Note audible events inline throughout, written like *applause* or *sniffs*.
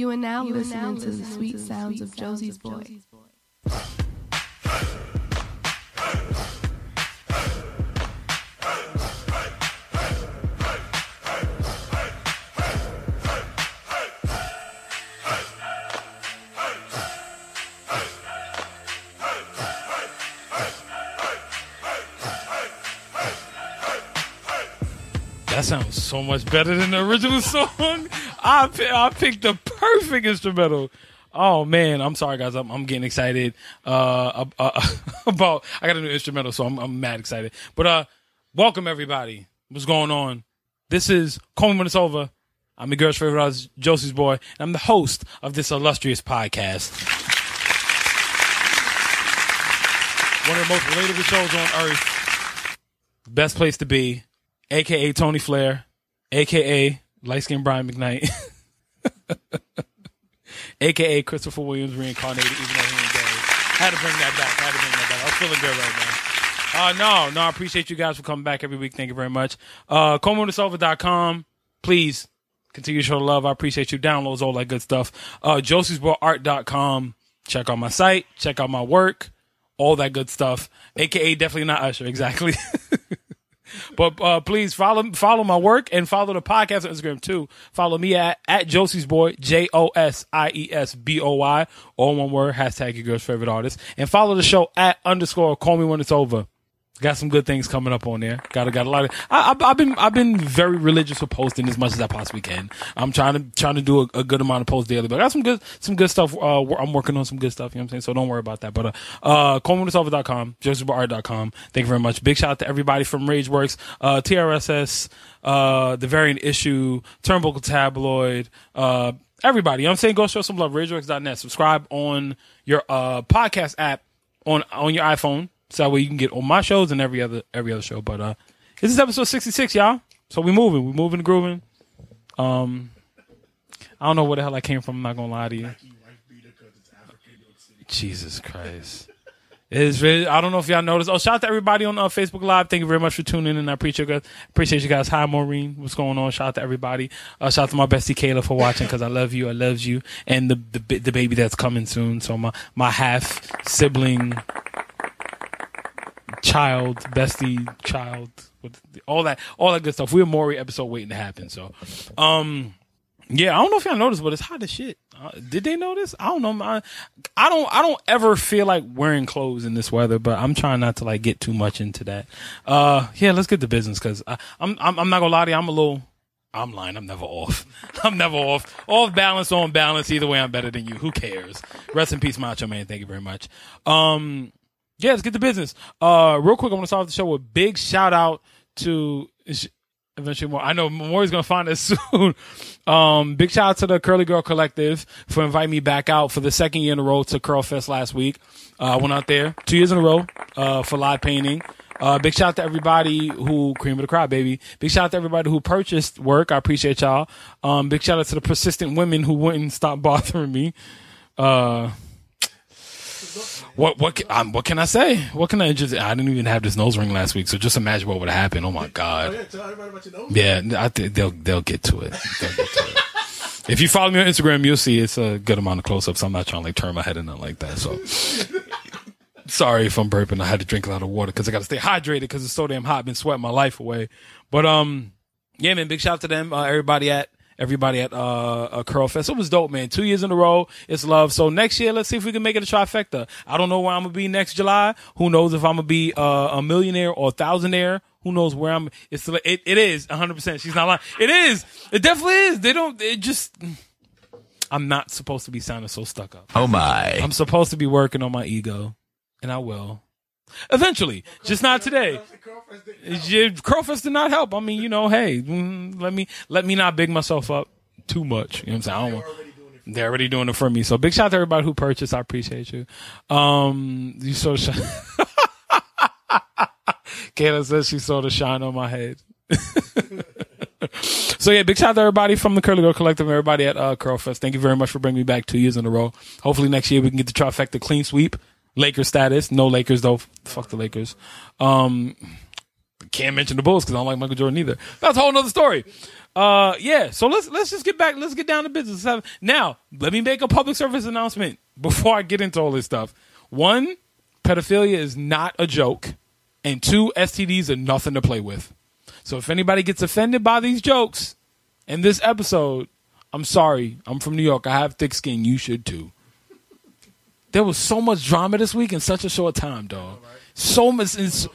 You are now listening to the sweet sounds of Josie's Boy. That sounds so much better than the original *laughs* song. I pi- I picked the perfect instrumental. Oh man, I'm sorry guys. I'm, I'm getting excited uh, uh, *laughs* about. I got a new instrumental, so I'm, I'm mad excited. But uh, welcome everybody. What's going on? This is Me When It's Over. I'm your girl's favorite artist, Josie's boy, and I'm the host of this illustrious podcast. One of the most relatable shows on earth. Best place to be aka Tony Flair, aka light skinned Brian McKnight, *laughs* aka Christopher Williams reincarnated, even though he ain't gay. Had to bring that back. Had to bring that back. I'm feeling good right now. Uh, no, no, I appreciate you guys for coming back every week. Thank you very much. Uh, CallMeWhenIt'sOver.com. Please continue to show love. I appreciate you. Downloads, all that good stuff. Uh, Josie'sBoyArt.com. Check out my site. Check out my work. All that good stuff. AKA definitely not Usher. Exactly. *laughs* But uh, please follow follow my work and follow the podcast on Instagram too. Follow me at at Josie's Boy J O S I E S B O Y all one word hashtag your girl's favorite artist and follow the show at underscore Call Me When It's Over. Got some good things coming up on there. Got got a lot of. I, I've been I've been very religious with posting as much as I possibly can. I'm trying to trying to do a, a good amount of posts daily, but I got some good some good stuff. Uh, I'm working on some good stuff. You know what I'm saying? So don't worry about that. But uh, uh, CallMeWhenIt'sOver.com, Josie'sBoyArt.com. Thank you very much. Big shout out to everybody from RageWorks, uh, TRSS, uh, the Variant Issue, Turnbuckle Tabloid, uh, everybody. You know what I'm saying? Go show some love. RageWorks.net. Subscribe on your uh podcast app on on your iPhone. So that way you can get on my shows and every other every other show. But uh this is episode sixty six, y'all. So we moving, we moving grooving. Um I don't know where the hell I came from, I'm not gonna lie to you. Jesus Christ. It is really, I don't know if y'all noticed. Oh, shout out to everybody on uh, Facebook Live. Thank you very much for tuning in. I appreciate you guys. Appreciate you guys. Hi, Maureen. What's going on? Shout out to everybody. Uh, shout out to my bestie Kayla for watching because I love you. I love you. And the, the the baby that's coming soon. So my my half sibling child, bestie child, all that, all that good stuff. We're Maury episode waiting to happen. So, um, yeah, I don't know if y'all noticed, but it's hot as shit. Uh, did they notice? I don't know. I, I don't. I don't ever feel like wearing clothes in this weather, but I'm trying not to like get too much into that. Uh, yeah, let's get to business because I'm, I'm. I'm not gonna lie to you. I'm a little. I'm lying. I'm never off. *laughs* I'm never off. Off balance, on balance. Either way, I'm better than you. Who cares? Rest in peace, Macho Man. Thank you very much. Um, yeah, let's get to business. Uh, real quick, I want to start off the show with a big shout out to eventually more. I know Maury's gonna find us *laughs* soon. Um, big shout out to the Curly Girl Collective for inviting me back out for the second year in a row to Curl Fest last week. Uh, I went out there two years in a row uh, for live painting. Uh, big shout out to everybody who cream of the crowd, baby. Big shout out to everybody who purchased work. I appreciate y'all. Um, big shout out to the persistent women who wouldn't stop *laughs* bothering me. Uh, what what can, um, what can I say? What can I just? I didn't even have this nose ring last week, so just imagine what would happen. Oh my god! Yeah, tell everybody about your nose. Yeah, I think they'll they'll get to it. Get to it. If you follow me on Instagram, you'll see it's a good amount of close-ups. I'm not trying to like turn my head and nothing like that. So *laughs* sorry if I'm burping. I had to drink a lot of water because I got to stay hydrated because it's so damn hot. Been sweating my life away. But um, yeah, man, big shout out to them. Uh, everybody at everybody at uh, uh Curl Fest. It was dope, man. Two years in a row. It's love. So next year, let's see if we can make it a trifecta. I don't know where I'm gonna be next July. Who knows if I'm gonna be uh, a millionaire or a thousandaire? Who knows where I'm? It's it, it is 100. percent She's not lying. It is. It definitely is. They don't. It just. I'm not supposed to be sounding so stuck up. Oh my. I'm supposed to be working on my ego, and I will. Eventually, just not today. Curlfest did not help. I mean, you know, hey, mm, let me let me not big myself up too much. You know what I'm saying? I don't want. They're already doing it for me. So big shout out to everybody who purchased. I appreciate you. Um, you so shine. *laughs* Kayla says she saw the shine on my head. *laughs* so yeah, big shout out to everybody from the Curly Girl Collective, and everybody at uh, Curlfest. Thank you very much for bringing me back two years in a row. Hopefully next year we can get the trifecta clean sweep. Lakers status, no Lakers though. Fuck the Lakers. Um, can't mention the Bulls because I don't like Michael Jordan either. That's a whole nother story. Uh, yeah. So let's let's just get back. Let's get down to business. Now, let me make a public service announcement before I get into all this stuff. One, pedophilia is not a joke, and two, STDs are nothing to play with. So if anybody gets offended by these jokes in this episode, I'm sorry. I'm from New York. I have thick skin. You should too. There was so much drama this week in such a short time, dog. So much. This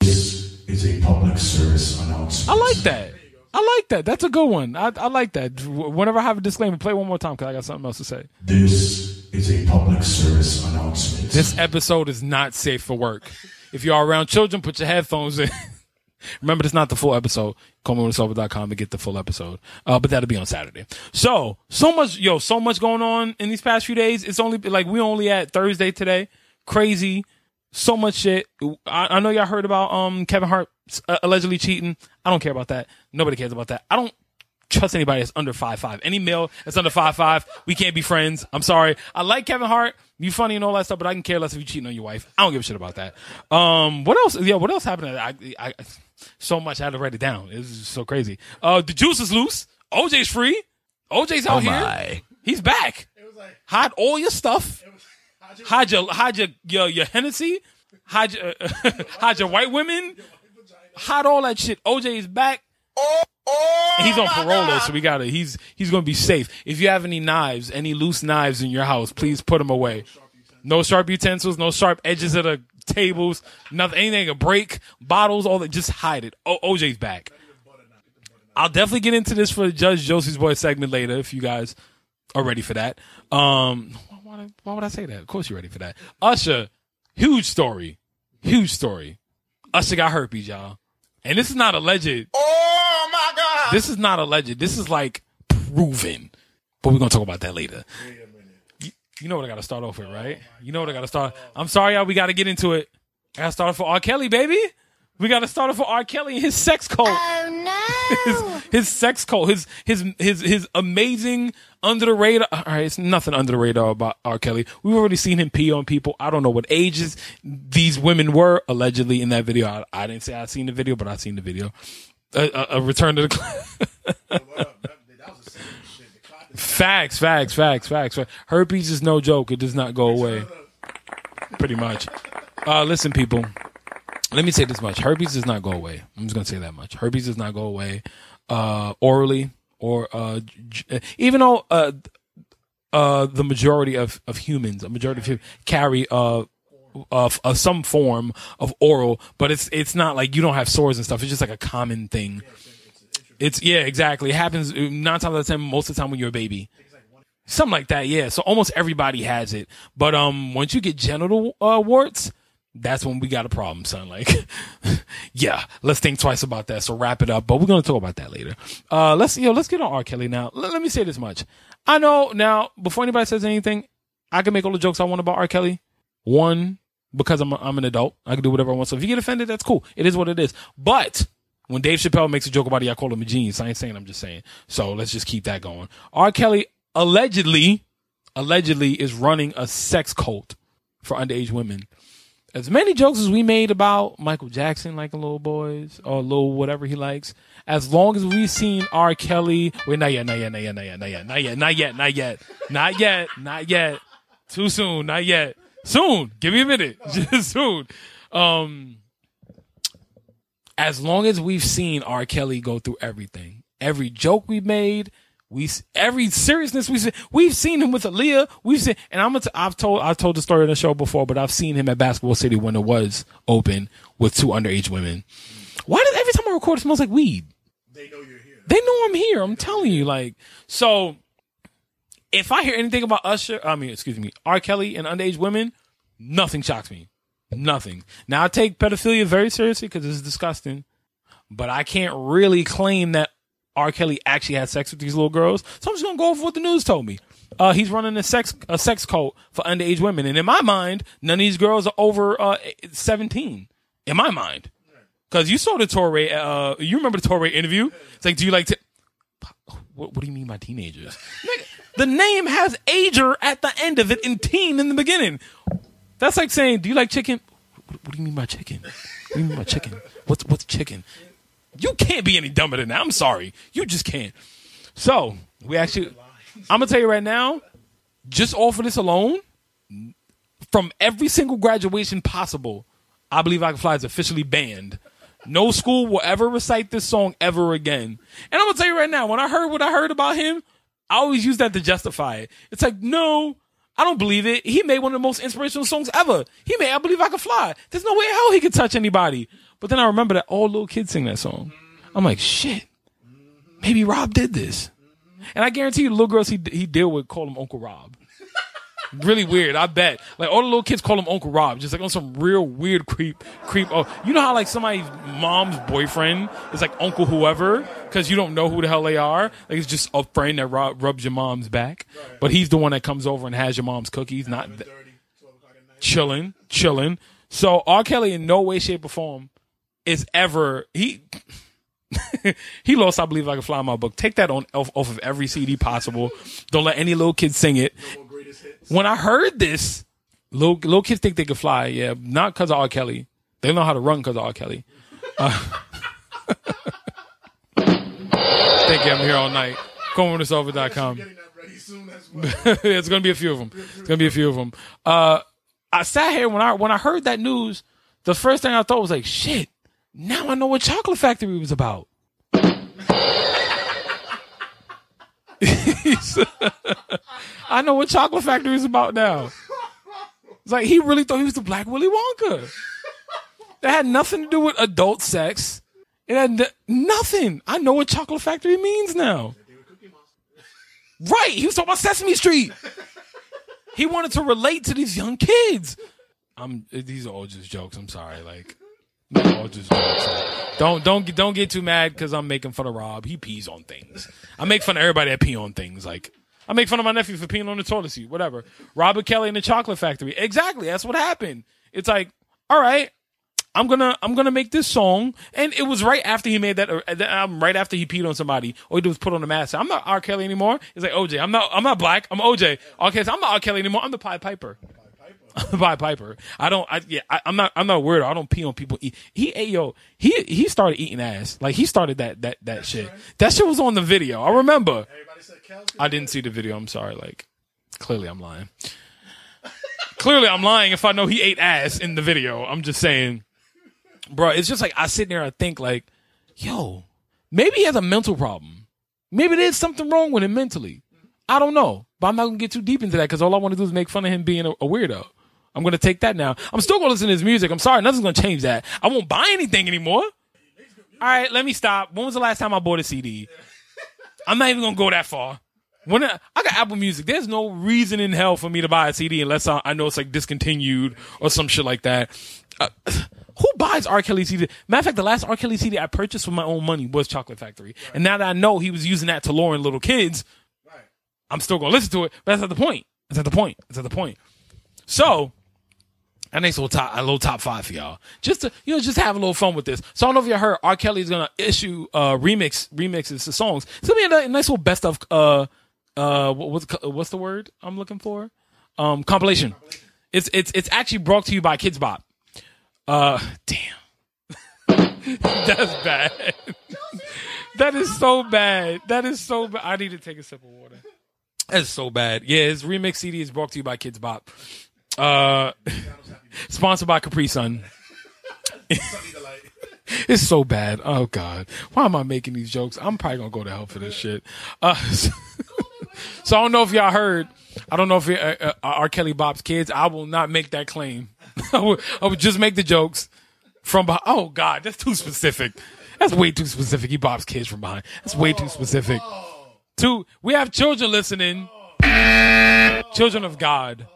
is a public service announcement. I like that. I like that. That's a good one. I, I like that. Whenever I have a disclaimer, play one more time because I got something else to say. This is a public service announcement. This episode is not safe for work. If you are around children, put your headphones in. *laughs* Remember, it's not the full episode. CallMeWhenIt'sOver.com to get the full episode. Uh, but that'll be on Saturday. So, so much, yo, so much going on in these past few days. It's only like we only at Thursday today. Crazy. So much shit. I, I know y'all heard about um Kevin Hart uh, allegedly cheating. I don't care about that. Nobody cares about that. I don't trust anybody that's under five five. Any male that's under five five, we can't be friends. I'm sorry. I like Kevin Hart. You funny and all that stuff, but I can care less if you cheating on your wife. I don't give a shit about that. Um, what else? Yeah, what else happened? I, I, so much I had to write it down. It's so crazy. Uh, the juice is loose. OJ's free. OJ's out here. He's back. It was like, Hide all your stuff. Hide your hide your your, your Hennessy. Hide your *laughs* hide your white women. Hide all that shit. OJ is back. And he's on parole though, so we gotta. He's he's gonna be safe. If you have any knives, any loose knives in your house, please put them away. No sharp utensils, no sharp edges of the tables, nothing, anything a break, bottles, all that. Just hide it. O- OJ's back. I'll definitely get into this for Judge Josie's boy segment later if you guys are ready for that. Um, why, why, why would I say that? Of course you're ready for that. Usher, huge story, huge story. Usher got herpes, y'all, and this is not alleged. Oh my God! This is not alleged. This is like proven. But we're gonna talk about that later. You, you know what I gotta start off with, right? You know what I gotta start. I'm sorry, y'all. We gotta get into it. I gotta start off for R. Kelly, baby. We gotta start off for R. Kelly and his sex cult. Oh *laughs* His, his sex cult. His his his his amazing under the radar. All right, it's nothing under the radar about R. Kelly. We've already seen him pee on people. I don't know what ages these women were allegedly in that video. I, I didn't say I seen the video, but I seen the video. A, a, a return to the. *laughs* Facts, facts, facts, facts, facts. Herpes is no joke. It does not go away. Pretty much. Uh, listen, people. Let me say this much: herpes does not go away. I'm just gonna say that much. Herpes does not go away uh, orally, or uh, j- even though uh, uh, the majority of, of humans, a majority of humans, carry uh, of, of some form of oral, but it's it's not like you don't have sores and stuff. It's just like a common thing. It's yeah, exactly. It happens uh, nine times out of ten, most of the time when you're a baby. Something like that, yeah. So almost everybody has it. But um once you get genital uh, warts, that's when we got a problem, son. *laughs* Like, *laughs* yeah, let's think twice about that. So wrap it up. But we're gonna talk about that later. Uh let's know, let's get on R. Kelly now. Let, let me say this much. I know now, before anybody says anything, I can make all the jokes I want about R. Kelly. One, because I'm a, I'm an adult. I can do whatever I want. So if you get offended, that's cool. It is what it is. But when Dave Chappelle makes a joke about it, I call him a genius. I ain't saying, I'm just saying. So let's just keep that going. R. Kelly allegedly, allegedly is running a sex cult for underage women. As many jokes as we made about Michael Jackson liking little boys or little whatever he likes, as long as we've seen R. Kelly, wait, not yet, not yet, not yet, not yet, not yet, not yet, not yet, not yet, not yet, not yet, too soon, not yet, soon. Give me a minute, *laughs* just soon. Um, as long as we've seen R. Kelly go through everything, every joke we made, we every seriousness we see, we've seen him with Aaliyah. We've seen, and I'm t- I've told I've told the story on the show before, but I've seen him at Basketball City when it was open with two underage women. Why does every time I record it smells like weed? They know you're here. They know I'm here. I'm telling you, like so. If I hear anything about Usher, I mean, excuse me, R. Kelly and underage women, nothing shocks me. Nothing. Now I take pedophilia very seriously because it's disgusting, but I can't really claim that R. Kelly actually had sex with these little girls. So I'm just gonna go over what the news told me. Uh, he's running a sex a sex cult for underage women, and in my mind, none of these girls are over uh, 17. In my mind, because you saw the Touré, uh, you remember the Touré interview? It's like, do you like to? What, what do you mean by teenagers? *laughs* The name has ager at the end of it and teen in the beginning. That's like saying, do you like chicken? what, do you mean by chicken? What do you mean by chicken? What's what's chicken? You can't be any dumber than that. I'm sorry, you just can't. So we actually, I'm gonna tell you right now, just off of this alone, from every single graduation possible, I believe I Can Fly is officially banned. No school will ever recite this song ever again. And I'm gonna tell you right now, when I heard what I heard about him, I always use that to justify it. It's like, no, I don't believe it. He made one of the most inspirational songs ever. He made I Believe I Can Fly. There's no way in hell he could touch anybody. But then I remember that all little kids sing that song. I'm like, shit, maybe Rob did this. And I guarantee you the little girls he, he deal with call him Uncle Rob. Really weird, I bet. Like all the little kids call him Uncle Rob, just like on some real weird creep, creep. Oh, you know how like somebody's mom's boyfriend is like Uncle whoever, because you don't know who the hell they are. Like it's just a friend that rub, rubs your mom's back, but he's the one that comes over and has your mom's cookies, not th- chilling, chilling. So R. Kelly in no way, shape, or form is ever he. *laughs* he lost, I believe, like a fly in my book. Take that on off, off of every CD possible. Don't let any little kid sing it. When I heard this, little little kids think they can fly. Yeah, not because of R. Kelly. They know how to run because of R. Kelly. Uh, *laughs* thank you. I'm here all night. Well. *laughs* it's gonna be a few of them. It's gonna be a few of them. Uh, I sat here when I when I heard that news. The first thing I thought was like, shit. Now I know what Chocolate Factory was about. *laughs* I know what Chocolate Factory is about now. It's like he really thought he was the Black Willy Wonka. That had nothing to do with adult sex. It had n- nothing. I know what Chocolate Factory means now. Right. He was talking about Sesame Street. He wanted to relate to these young kids. I'm these are all just jokes. I'm sorry. Like they're all just don't don't don't get too mad because I'm making fun of Rob. He pees on things. I make fun of everybody that pee on things. Like I make fun of my nephew for peeing on the toilet seat. Whatever. Robert Kelly in the Chocolate Factory. Exactly. That's what happened. It's like, all right. I'm gonna I'm gonna make this song, and it was right after he made that, uh, that album, right after he peed on somebody. All he did was put on a mask. I'm not R. Kelly anymore. It's like OJ. I'm not I'm not black. I'm OJ. Okay, so I'm not R. Kelly anymore. I'm the Pied Piper. *laughs* Pied Piper. I don't. I yeah. I, I'm not. I'm not weird. I don't pee on people. He, he hey, yo. He he started eating ass. Like he started that that that shit. That shit was on the video. I remember. Said I didn't see the video. I'm sorry. Like clearly I'm lying. clearly I'm lying if I know he ate ass in the video. I'm just saying bro, it's just like I sit there and think like, yo, maybe he has a mental problem. Maybe there's something wrong with him mentally. I don't know, but I'm not gonna get too deep into that because all I want to do is make fun of him being a, a weirdo. I'm gonna take that now. I'm still gonna listen to his music. I'm sorry, nothing's gonna change that. I won't buy anything anymore. All right, let me stop. When was the last time I bought a CD? I'm not even gonna go that far. When I, I got Apple Music, there's no reason in hell for me to buy a CD unless I, I know it's like discontinued or some shit like that. Uh, who buys R. Kelly CD? Matter of fact, the last R. Kelly CD I purchased with my own money was Chocolate Factory. And now that I know he was using that to lure in little kids, I'm still gonna listen to it. But that's not the point. That's not the point. That's not the point. So, that makes a little top, a little top five for y'all. Just to, you know, just have a little fun with this. So I don't know if you heard, R. Kelly's gonna issue, uh, remix, remixes to songs. It's gonna be a nice little best of, uh, uh, what's, what's the word I'm looking for? Um, compilation. It's, it's, it's actually brought to you by Kidz Bop. Uh, damn. *laughs* That's bad. *laughs* that is so bad. That is so bad. I need to take a sip of water. That's so bad. Yeah, his remix CD is brought to you by Kidz Bop. Uh, *laughs* sponsored by Capri Sun. *laughs* It's so bad. Oh God, why am I making these jokes? I'm probably gonna go to hell for this shit. Uh, *laughs* so I don't know if y'all heard. I don't know if it, uh, uh, R. Kelly Bob's kids. I will not make that claim. I would, I would just make the jokes from behind. Oh God, that's too specific. That's way too specific. He Bob's kids from behind. That's way too specific. Two, we have children listening. Children of God.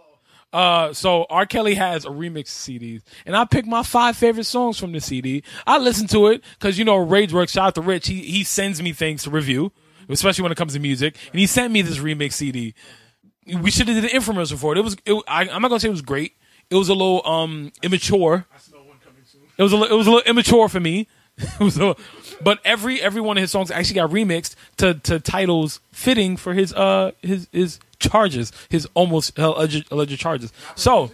Uh, so R. Kelly has a remix CD, and I picked my five favorite songs from the CD. I listen to it because you know Rageworks. Shout out to Rich. He he sends me things to review, especially when it comes to music, and he sent me this remix CD. We should have did an infomercial for it. It was. It, I, I'm not gonna say it was great. It was a little um immature. I saw one coming soon. It was a it was a little immature for me. *laughs* it was a, but every every one of his songs actually got remixed to to titles fitting for his uh his his charges, his almost alleged, alleged charges. So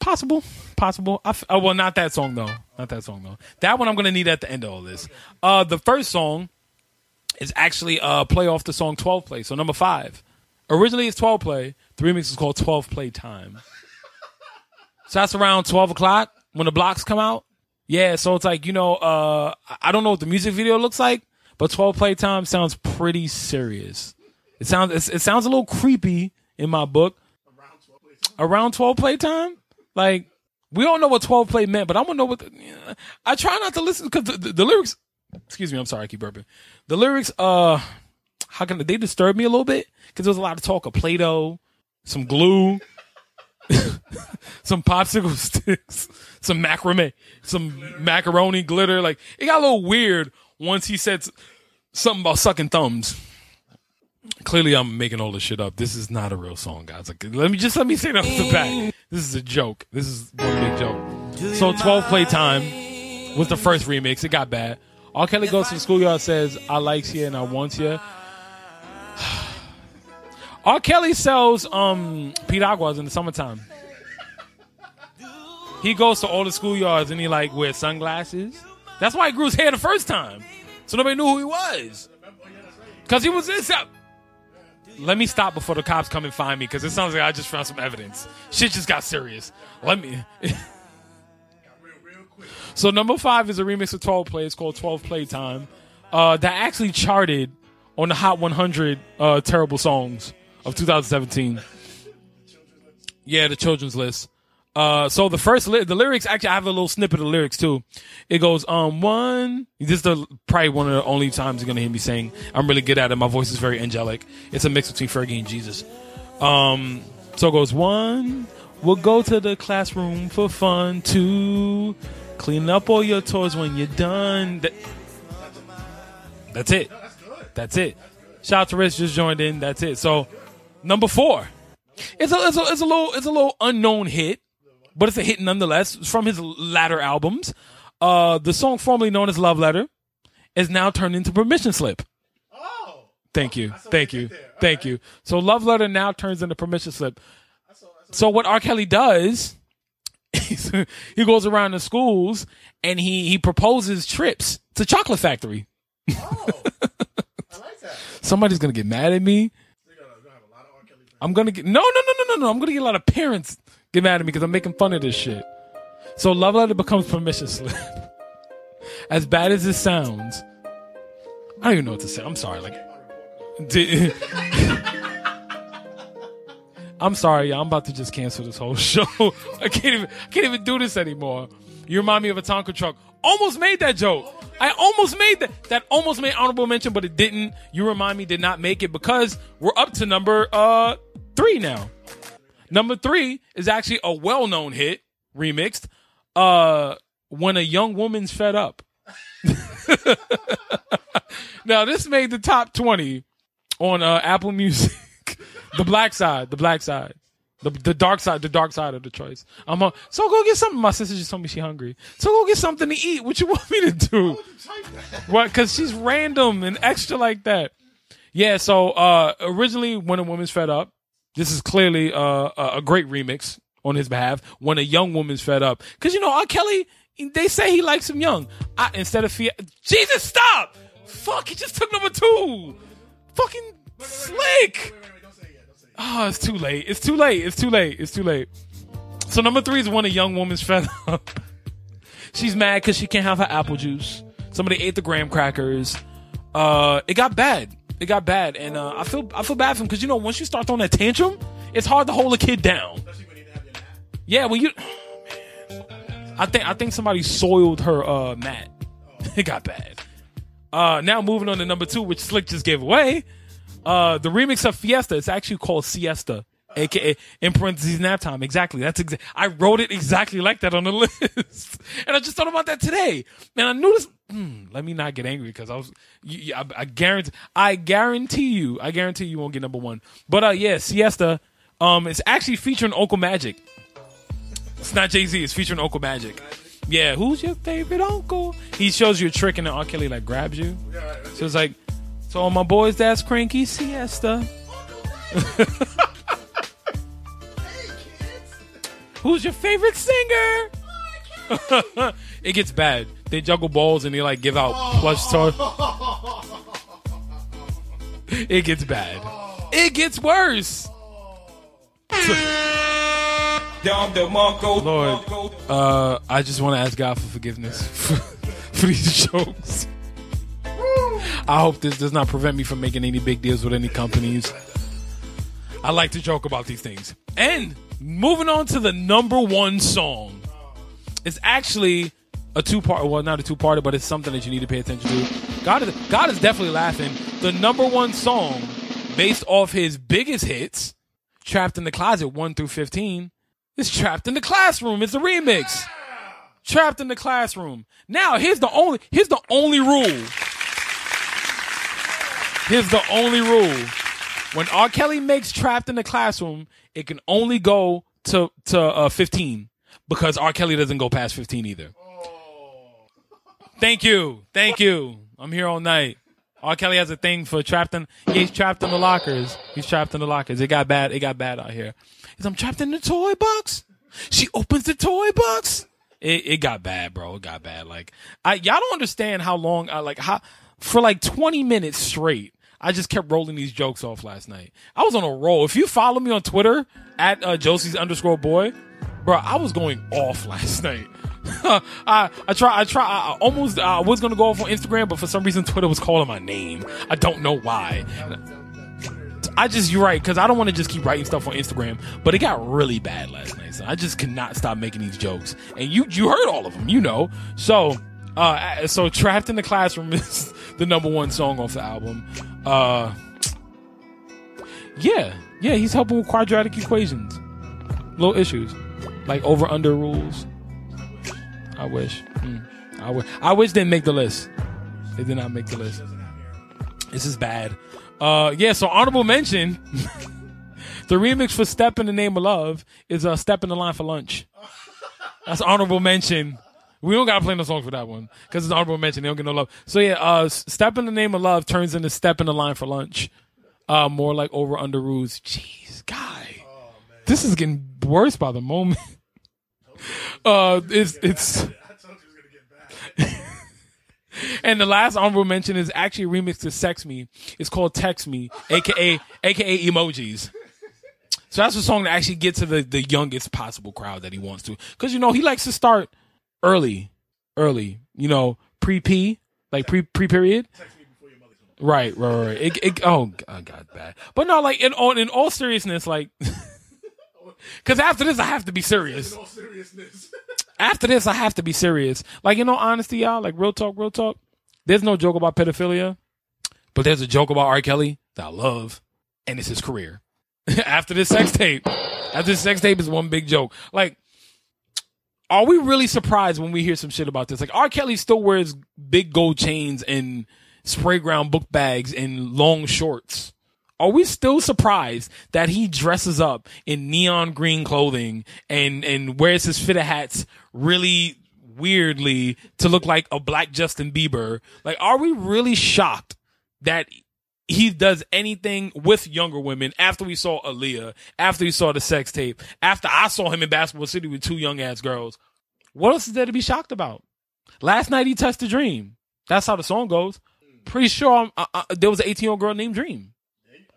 possible, possible. I f- oh, well, not that song though. Not that song though. That one I'm gonna need at the end of all this. Uh, the first song is actually uh play off the song 12 play. So number five. Originally it's 12 play. The remix is called 12 play time. *laughs* So that's around 12 o'clock when the blocks come out. Yeah, so it's like, you know, uh, I don't know what the music video looks like, but 12 play time sounds pretty serious. It sounds, it sounds a little creepy in my book. Around 12 play time? Like, we don't know what 12 play meant, but I want to know what the. I try not to listen because the, the, the lyrics, excuse me, I'm sorry, I keep burping. The lyrics, uh, how can they disturb me a little bit? Because there was a lot of talk of Play Doh, some glue, *laughs* some popsicle *laughs* sticks, some macrame, some macaroni glitter. Like it got a little weird once he said something about sucking thumbs. Clearly, I'm making all this shit up. This is not a real song, guys. Like, let me just let me say that off the bat. This is a joke. This is one big joke. So, 12 play time was the first remix. It got bad. R. Kelly goes to the schoolyard, says, "I likes you and I wants you." *sighs* R. Kelly sells um piraguas in the summertime. He goes to all the schoolyards and he like wears sunglasses. That's why he grew his hair the first time, so nobody knew who he was. Cause he was this. Let me stop before the cops come and find me, because it sounds like I just found some evidence. Shit just got serious. Let me. *laughs* so number five is a remix of 12 Play. It's called 12 Playtime. Uh, that actually charted on the Hot 100 uh, terrible songs of 2017. Yeah, the children's list. Uh, so the first li- the lyrics actually I have a little snippet of the lyrics too. It goes um one. This is the probably one of the only times you're gonna hear me sing. I'm really good at it. My voice is very angelic. It's a mix between Fergie and Jesus. Um, so it goes one. We'll go to the classroom for fun. Two. Clean up all your toys when you're done. That- that's it. That's it. Shout out to Rich just joined in. That's it. So number four. It's a, it's a it's a little it's a little unknown hit, but it's a hit nonetheless. It's from his latter albums. Uh, the song formerly known as "Love Letter" is now turned into "Permission Slip." Oh, Thank you, I thank you you, did there. thank you. So "Love Letter" now turns into "Permission Slip." So what R. Kelly does, *laughs* he goes around the schools and he he proposes trips to Chocolate Factory. oh, I like that. *laughs* Somebody's gonna get mad at me. Gonna, gonna have a lot of R. Kelly fans. I'm gonna get no, no, no, no, no, no. I'm gonna get a lot of parents get mad at me because I'm making fun of this shit. So love letter becomes permission slip. *laughs* as bad as it sounds, I don't even know what to say. I'm sorry. Like, *laughs* I'm sorry. y'all. I'm about to just cancel this whole *laughs* show. I can't even. I can't even do this anymore. You remind me of a Tonka truck. Almost made that joke. I almost made that. That almost made honorable mention, but it didn't. You remind me did not make it because we're up to number uh three now. Number three is actually a well-known hit remixed. Uh, when a young woman's fed up. *laughs* now this made the top twenty on uh, Apple Music. *laughs* the black side, the black side, the the dark side, the dark side of the choice. I'm uh, so go get something. My sister just told me she hungry. So go get something to eat. What you want me to do? *laughs* What? Because she's random and extra like that. Yeah. So uh, originally, when a woman's fed up, this is clearly a great remix on his behalf. When a young woman's fed up, because you know R. Kelly, they say he likes him young. I, instead of Fia- Jesus, stop! Fuck, he just took number two. Fucking slick. Oh, it's too late. It's too late. It's too late. It's too late. So number three is when a young woman's fed up. She's mad because she can't have her apple juice. Somebody ate the graham crackers. Uh, it got bad. It got bad, and uh, I feel I feel bad for him because you know once you start throwing that tantrum, it's hard to hold a kid down. Especially when you have your nap. Yeah, when you, oh, man. I think I think somebody soiled her uh mat. *laughs* it got bad. Uh, now moving on to number two, which Slick just gave away. Uh, the remix of Fiesta. It's actually called Siesta, aka in parentheses nap time. Exactly. That's exa- I wrote it exactly like that on the *laughs* list, and I just thought about that today. And I knew this. Hmm, let me not get angry because I was. You, you- I, I guarantee. I guarantee you. I guarantee you won't get number one. But uh, yeah, Siesta. Um, it's actually featuring Uncle Magic. It's not Jay Z. It's featuring Uncle Magic. Yeah, who's your favorite uncle? He shows you a trick and then R. Kelly like grabs you. So it's like, so all my boys, that's cranky siesta. *laughs* Who's your favorite singer? *laughs* it gets bad. They juggle balls and they like give out plush *laughs* toys. It gets bad. It gets worse. Lord, uh, I just want to ask God for forgiveness for, *laughs* for these jokes. I hope this does not prevent me from making any big deals with any companies. I like to joke about these things. And moving on to the number one song. It's actually a two part well not a two parter, but it's something that you need to pay attention to. God is God is definitely laughing. The number one song based off his biggest hits, Trapped in the Closet 1 through 15, is Trapped in the Classroom. It's a remix. Trapped in the Classroom. Now here's the only here's the only rule. Here's the only rule. When R. Kelly makes Trapped in the Classroom, it can only go to to uh, 15 because R. Kelly doesn't go past 15 either. Thank you. Thank you. I'm here all night. R. Kelly has a thing for trapped in. Yeah, he's trapped in the lockers. He's trapped in the lockers. It got bad. It got bad out here. He's, I'm trapped in the toy box. She opens the toy box. It, it got bad, bro. It got bad. Like I, y'all don't understand how long. I like how for like 20 minutes straight. I just kept rolling these jokes off last night. I was on a roll. If you follow me on Twitter at uh, Josie's underscore boy, bro, I was going off *laughs* last night. *laughs* I I try I try I almost I was gonna go off on Instagram, but for some reason Twitter was calling my name. I don't know why. I just you're right because I don't want to just keep writing stuff on Instagram, but it got really bad last night. So I just cannot stop making these jokes, and you you heard all of them, you know. So uh, so trapped in the classroom *laughs* is the number one song off the album. Uh, yeah, yeah, he's helping with quadratic equations, little issues like over under rules. I wish. Mm. I wish. I wish didn't make the list. They did not make the list. This is bad. Uh, yeah. So honorable mention. *laughs* the remix for "Step in the Name of Love" is a uh, "Step in the Line for Lunch." That's honorable mention. We don't gotta play no songs for that one because it's honorable mention. They don't get no love. So yeah, uh, "Step in the Name of Love" turns into "Step in the Line for Lunch." Uh, more like over under rules. Jeez, guy, this is getting worse by the moment. *laughs* Uh, it's it's. I told you it was gonna get bad. *laughs* And the last honorable mention is actually a remix to "Sex Me." It's called "Text Me," aka aka emojis. So that's a song that actually gets to the the youngest possible crowd that he wants to, because you know he likes to start early, early. You know, pre P, like pre pre period. Text me before your mother's home. Right, right, right. It, it, oh, God, God, bad. But no, like in all in all seriousness, like, *laughs* because after this I have to be serious. In all seriousness. *laughs* After this I have to be serious. Like in all honesty, y'all, like real talk, real talk. There's no joke about pedophilia, but there's a joke about R. Kelly that I love, and it's his career. *laughs* after this sex tape, after this sex tape is one big joke. Like, are we really surprised when we hear some shit about this? Like R. Kelly still wears big gold chains and Sprayground book bags and long shorts. Are we still surprised that he dresses up in neon green clothing and and wears his fitted hats really weirdly to look like a black Justin Bieber? Like, are we really shocked that he does anything with younger women after we saw Aaliyah, after we saw the sex tape, after I saw him in Basketball City with two young ass girls? What else is there to be shocked about? Last night he touched a dream. That's how the song goes. Pretty sure I'm, uh, uh, there was an 18 year old girl named Dream.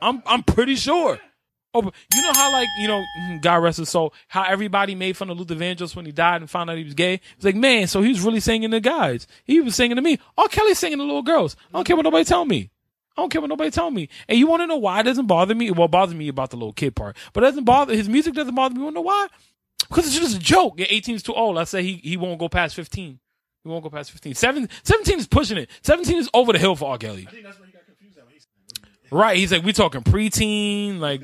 I'm I'm pretty sure. Oh, you know how like you know, mm, God rest his soul, how everybody made fun of Luther Vandross when he died and found out he was gay. It's like, man, so he was really singing to guys. He was singing to me. Oh, Kelly's singing to little girls. I don't care what nobody tell me. I don't care what nobody tell me. And you want to know why it doesn't bother me? Well, it bothers me about the little kid part, but it doesn't bother his music. Doesn't bother me. You want to know why? Because it's just a joke. Yeah, 18 is too old. I say he he won't go past 15. He won't go past 15. Seven, 17 is pushing it. 17 is over the hill for R. Kelly. I think that's where he got confused at. he Right. He's like, we talking preteen, like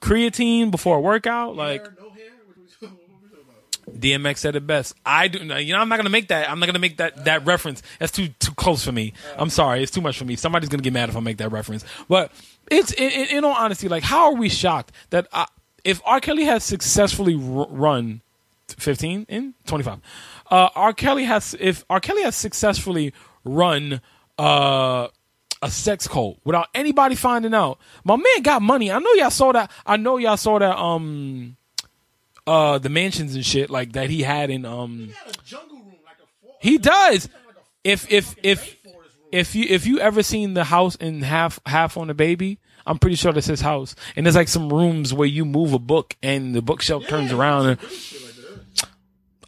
creatine before a workout. Like Hair, no hair? What, what, what, what we talking about? DMX said it best. I do. You know, I'm not gonna make that. I'm not gonna make that that reference. That's too too close for me. I'm sorry. It's too much for me. Somebody's gonna get mad if I make that reference. But it's in, in, in all honesty, like, how are we shocked that uh, if R. Kelly has successfully r- run 15 in 25, uh, R. Kelly has if R. Kelly has successfully run uh a sex cult without anybody finding out. My man got money. I know y'all saw that. I know y'all saw that. Um, uh the mansions and shit like that he had in um He had a jungle room, like he does. like a If if if if you if you ever seen the house in half half on the baby, I'm pretty sure that's his house. And there's like some rooms where you move a book and the bookshelf turns around. And like.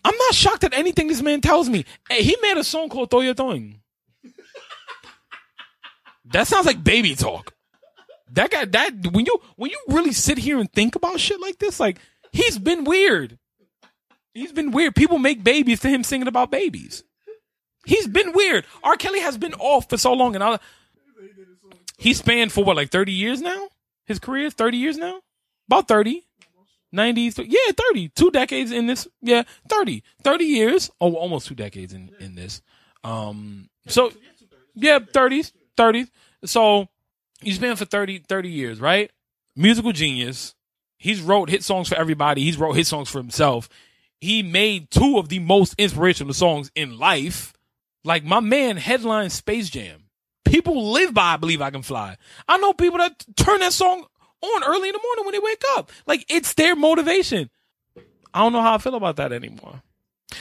I'm not shocked at anything this man tells me. Hey, he made a song called "Thoia Thoing." that sounds like baby talk. That guy, that when you when you really sit here and think about shit like this, like he's been weird. He's been weird. People make babies to him singing about babies. He's been weird. R. Kelly has been off for so long, and I, he spanned for what, like thirty years now? His career, thirty years now, about 30. 90s, yeah, 30, two decades in this, yeah, 30, 30 years, oh, almost two decades in, in this. Um, so, yeah, 30s, 30s. So, he's been for 30, 30 years, right? Musical genius. He's wrote hit songs for everybody. He's wrote hit songs for himself. He made two of the most inspirational songs in life. Like my man headlined Space Jam. People live by I Believe I Can Fly. I know people that turn that song on early in the morning when they wake up. Like it's their motivation. I don't know how I feel about that anymore.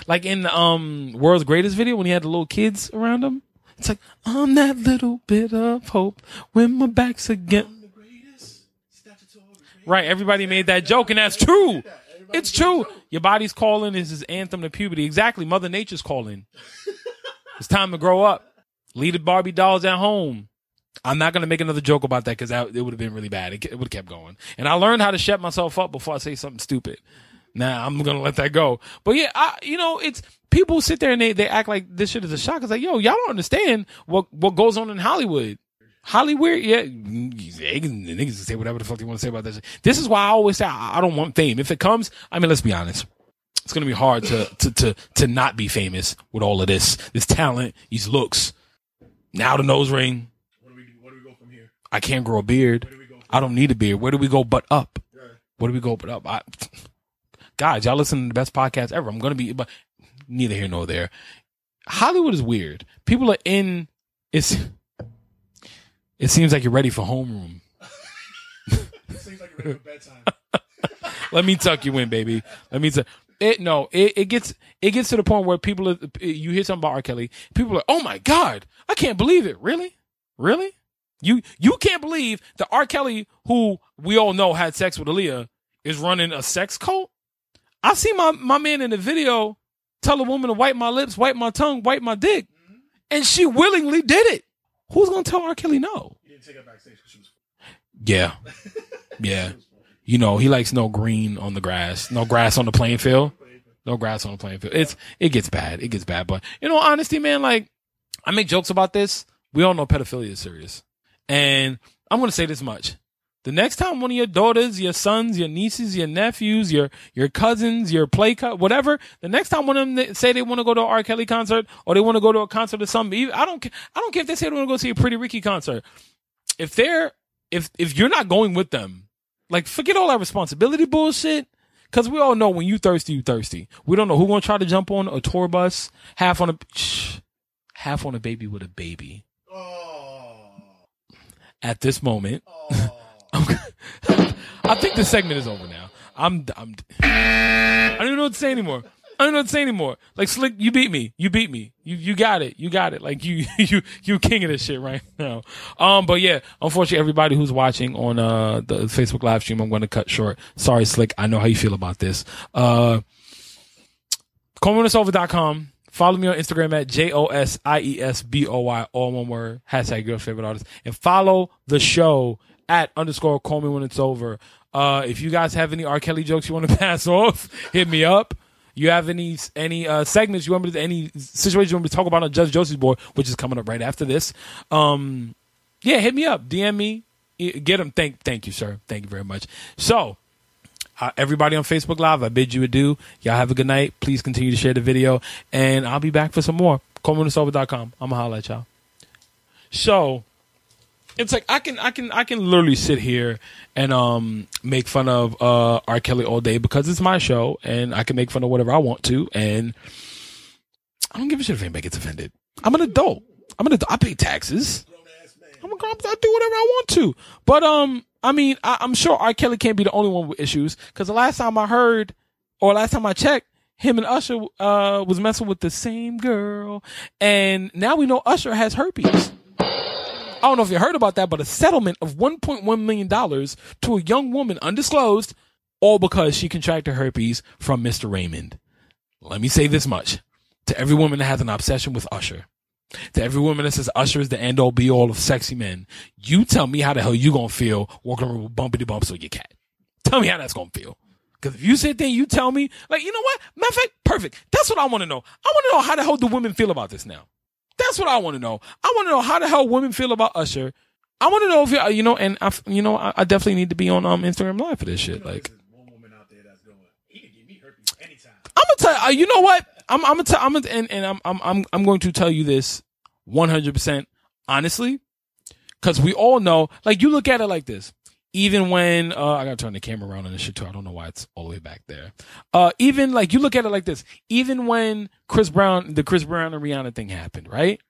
Like in the um World's Greatest video when he had the little kids around him. It's like, I'm that little bit of hope when my back's against. Right, everybody made that joke, and that's true. It's true. Your body's calling is his anthem to puberty. Exactly. Mother Nature's calling. it's time to grow up. Leave the Barbie dolls at home. I'm not gonna make another joke about that because it would have been really bad. It, it would have kept going. And I learned how to shut myself up before I say something stupid. Nah, I'm gonna let that go. But yeah, I, you know, it's people sit there and they, they act like this shit is a shock. It's like, yo, y'all don't understand what what goes on in Hollywood. Hollywood, yeah, they can, the niggas can say whatever the fuck they want to say about that. Shit. This is why I always say I, I don't want fame. If it comes, I mean, let's be honest. It's gonna be hard to to to to not be famous with all of this, this talent, these looks. Now the nose ring. Where do we where do we go from here? I can't grow a beard. Do we go? From I don't need a beard. Where do we go but up? here? Where do we go but up? I, guys, y'all listen to the best podcast ever. I'm gonna be, but neither here nor there. Hollywood is weird. People are in. It's. It seems like you're ready for homeroom. It seems like you're ready for bedtime. *laughs* Let me tuck you in, baby. Let me tuck. It no. It, it gets it gets to the point where people are, you hear something about R. Kelly. People are, oh my god, I can't believe it. Really, really. You you can't believe that R. Kelly, who we all know had sex with Aaliyah, is running a sex cult. I see my my man in the video tell a woman to wipe my lips, wipe my tongue, wipe my dick, mm-hmm. and she willingly did it. Who's gonna tell R. Kelly no? You didn't take her backstage because she was. *laughs* Yeah, yeah. You know he likes no green on the grass, no grass on the playing field, no grass on the playing field. It's it gets bad, it gets bad. But you know, honesty, man, like I make jokes about this. We all know pedophilia is serious, and I'm gonna say this much: the next time one of your daughters, your sons, your nieces, your nephews, your your cousins, your play cut, whatever, the next time one of them say they want to go to an R. Kelly concert or they want to go to a concert or something, I don't I don't care if they say they want to go see a Pretty Ricky concert. If they're if if you're not going with them, like forget all that responsibility bullshit. Cause we all know when you thirsty, you thirsty. We don't know who gonna try to jump on a tour bus, half on a shh, *sniffs* half on a baby with a baby. Oh. At this moment, Oh. *laughs* I think the segment is over now. I'm, I'm, I don't even know what to say anymore. I don't know what to say anymore. Like Slick, you beat me. You beat me. You, you got it. You got it. Like you, *laughs* you, you king of this shit right now. Um, but yeah, unfortunately, everybody who's watching on, uh, the Facebook live stream, I'm going to cut short. Sorry, Slick. I know how you feel about this. Uh. Follow me on Instagram at J O S I E S B O Y, all one word, hashtag your favorite artist. And follow the show at underscore call me when it's over. Uh, if you guys have any R. Kelly jokes you want to *laughs* pass off, hit me up. You have any any uh, segments you want me to any situations you want me to talk about on Judge Josie's board, which is coming up right after this. Um, yeah, hit me up, DM me, get them. Thank thank you, sir. Thank you very much. So uh, everybody on Facebook Live, I bid you adieu. Y'all have a good night. Please continue to share the video, and I'll be back for some more. ColemanSober.com. I'm gonna holla at y'all. So it's like I can I can I can literally sit here and um make fun of uh R. Kelly all day because it's my show and I can make fun of whatever I want to and I don't give a shit if anybody gets offended. I'm an adult. I'm an adult. I pay taxes. I'm a grown. I do whatever I want to. But um, I mean, I, I'm sure R. Kelly can't be the only one with issues because the last time I heard, or last time I checked, him and Usher uh, was messing with the same girl, and now we know Usher has herpes. I don't know if you heard about that, but a settlement of 1.1 million dollars to a young woman undisclosed, all because she contracted herpes from Mr. Raymond. Let me say this much to every woman that has an obsession with Usher. To every woman that says Usher is the end all be all of sexy men, you tell me how the hell you gonna feel walking around with bumpity bumps with your cat. Tell me how that's gonna feel. Cause if you sit there you tell me, like, you know what? Matter of fact, perfect. That's what I want to know. I want to know how the hell do women feel about this now? That's what I want to know. I want to know how the hell women feel about Usher. I want to know if you, you know, and I, you know, I, I definitely need to be on um Instagram Live for this shit. Like, There's one woman out there that's going, he can give me herpes anytime. I'm gonna tell you. You know what? I'm. I'm gonna tell. I'm. Gonna, and and I'm. I'm. I'm. I'm going to tell you this 100 percent honestly, because we all know. Like you look at it like this. Even when uh, I gotta turn the camera around on this shit too. I don't know why it's all the way back there. Uh, even like you look at it like this. Even when Chris Brown, the Chris Brown and Rihanna thing happened, right?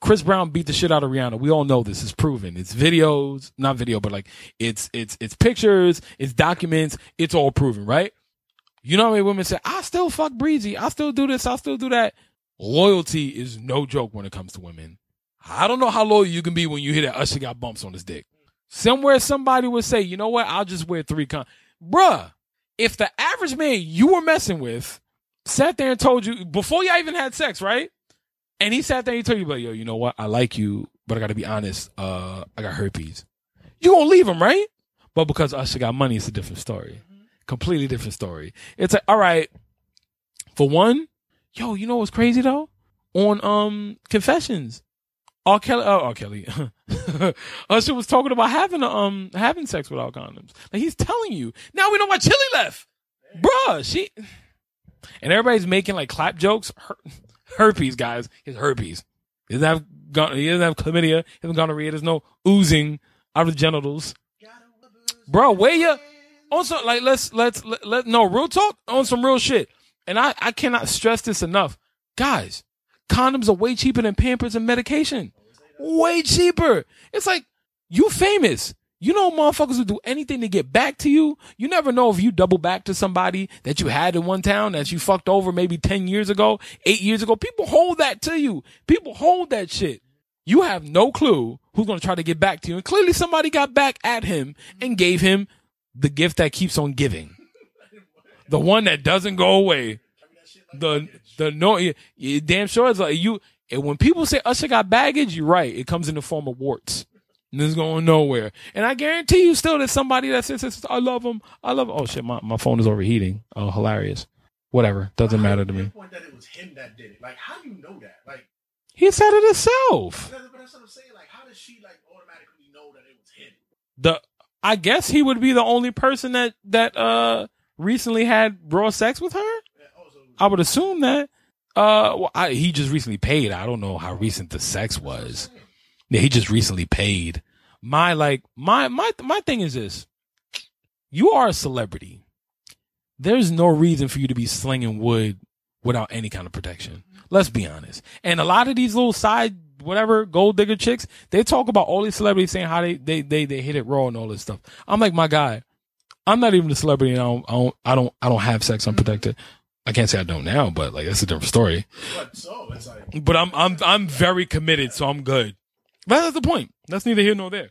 Chris Brown beat the shit out of Rihanna. We all know this is proven. It's videos, not video, but like it's it's it's pictures, it's documents, it's all proven, right? You know how many women say, I still fuck Breezy, I still do this, I still do that. Loyalty is no joke when it comes to women. I don't know how loyal you can be when you hear that Usher got bumps on his dick. Somewhere somebody would say, you know what, I'll just wear three con Bruh, if the average man you were messing with sat there and told you before y'all even had sex, right? And he sat there and he told you, like, yo, you know what? I like you, but I gotta be honest, uh, I got herpes. You gonna leave him, right? But because Usher got money, it's a different story. Completely different story. It's like, all right, for one, yo, you know what's crazy though? On um Confessions, R. Kelly, oh, R. Kelly, *laughs* Usher was talking about having um having sex without condoms. Like he's telling you. Now we know why Chili left, bruh. She and everybody's making like clap jokes. Her, herpes, guys, his herpes. He doesn't have gon- he doesn't have chlamydia. He doesn't gonorrhea. There's no oozing out of the genitals, bro. Where you? Also, like let's let's let, let no real talk on some real shit. And I I cannot stress this enough, guys. Condoms are way cheaper than Pampers and medication. Way cheaper. It's like you famous. You know motherfuckers will do anything to get back to you. You never know if you double back to somebody that you had in one town that you fucked over maybe 10 years ago, 8 years ago. People hold that to you. People hold that shit. You have no clue who's going to try to get back to you. And clearly somebody got back at him and gave him the gift that keeps on giving. The one that doesn't go away. The the no you, you damn sure it's like you and when people say Usher got baggage, you're right. It comes in the form of warts. And it's going nowhere. And I guarantee you still there's somebody that says, I love him. I love him. Oh shit, my, my phone is overheating. Oh, hilarious. Whatever. Doesn't How matter to me. pinpoint that it was him that did it. Like, how do you know that? Like, He said it himself. but that's what I'm saying. Like, how does she like automatically know that it was him? The I guess he would be the only person that that uh recently had raw sex with her. I would assume that. Uh, well, I, he just recently paid. I don't know how recent the sex was. Yeah, he just recently paid. My like my my my thing is this: you are a celebrity. There's no reason for you to be slinging wood without any kind of protection. Let's be honest. And a lot of these little side whatever gold digger chicks, they talk about all these celebrities saying how they they they, they hit it raw and all this stuff. I'm like, my guy, I'm not even a celebrity and I don't I don't I don't, I don't have sex unprotected. I can't say I don't now, but like that's a different story. but so it's like, But I'm I'm I'm very committed, so I'm good. But that's the point. That's neither here nor there.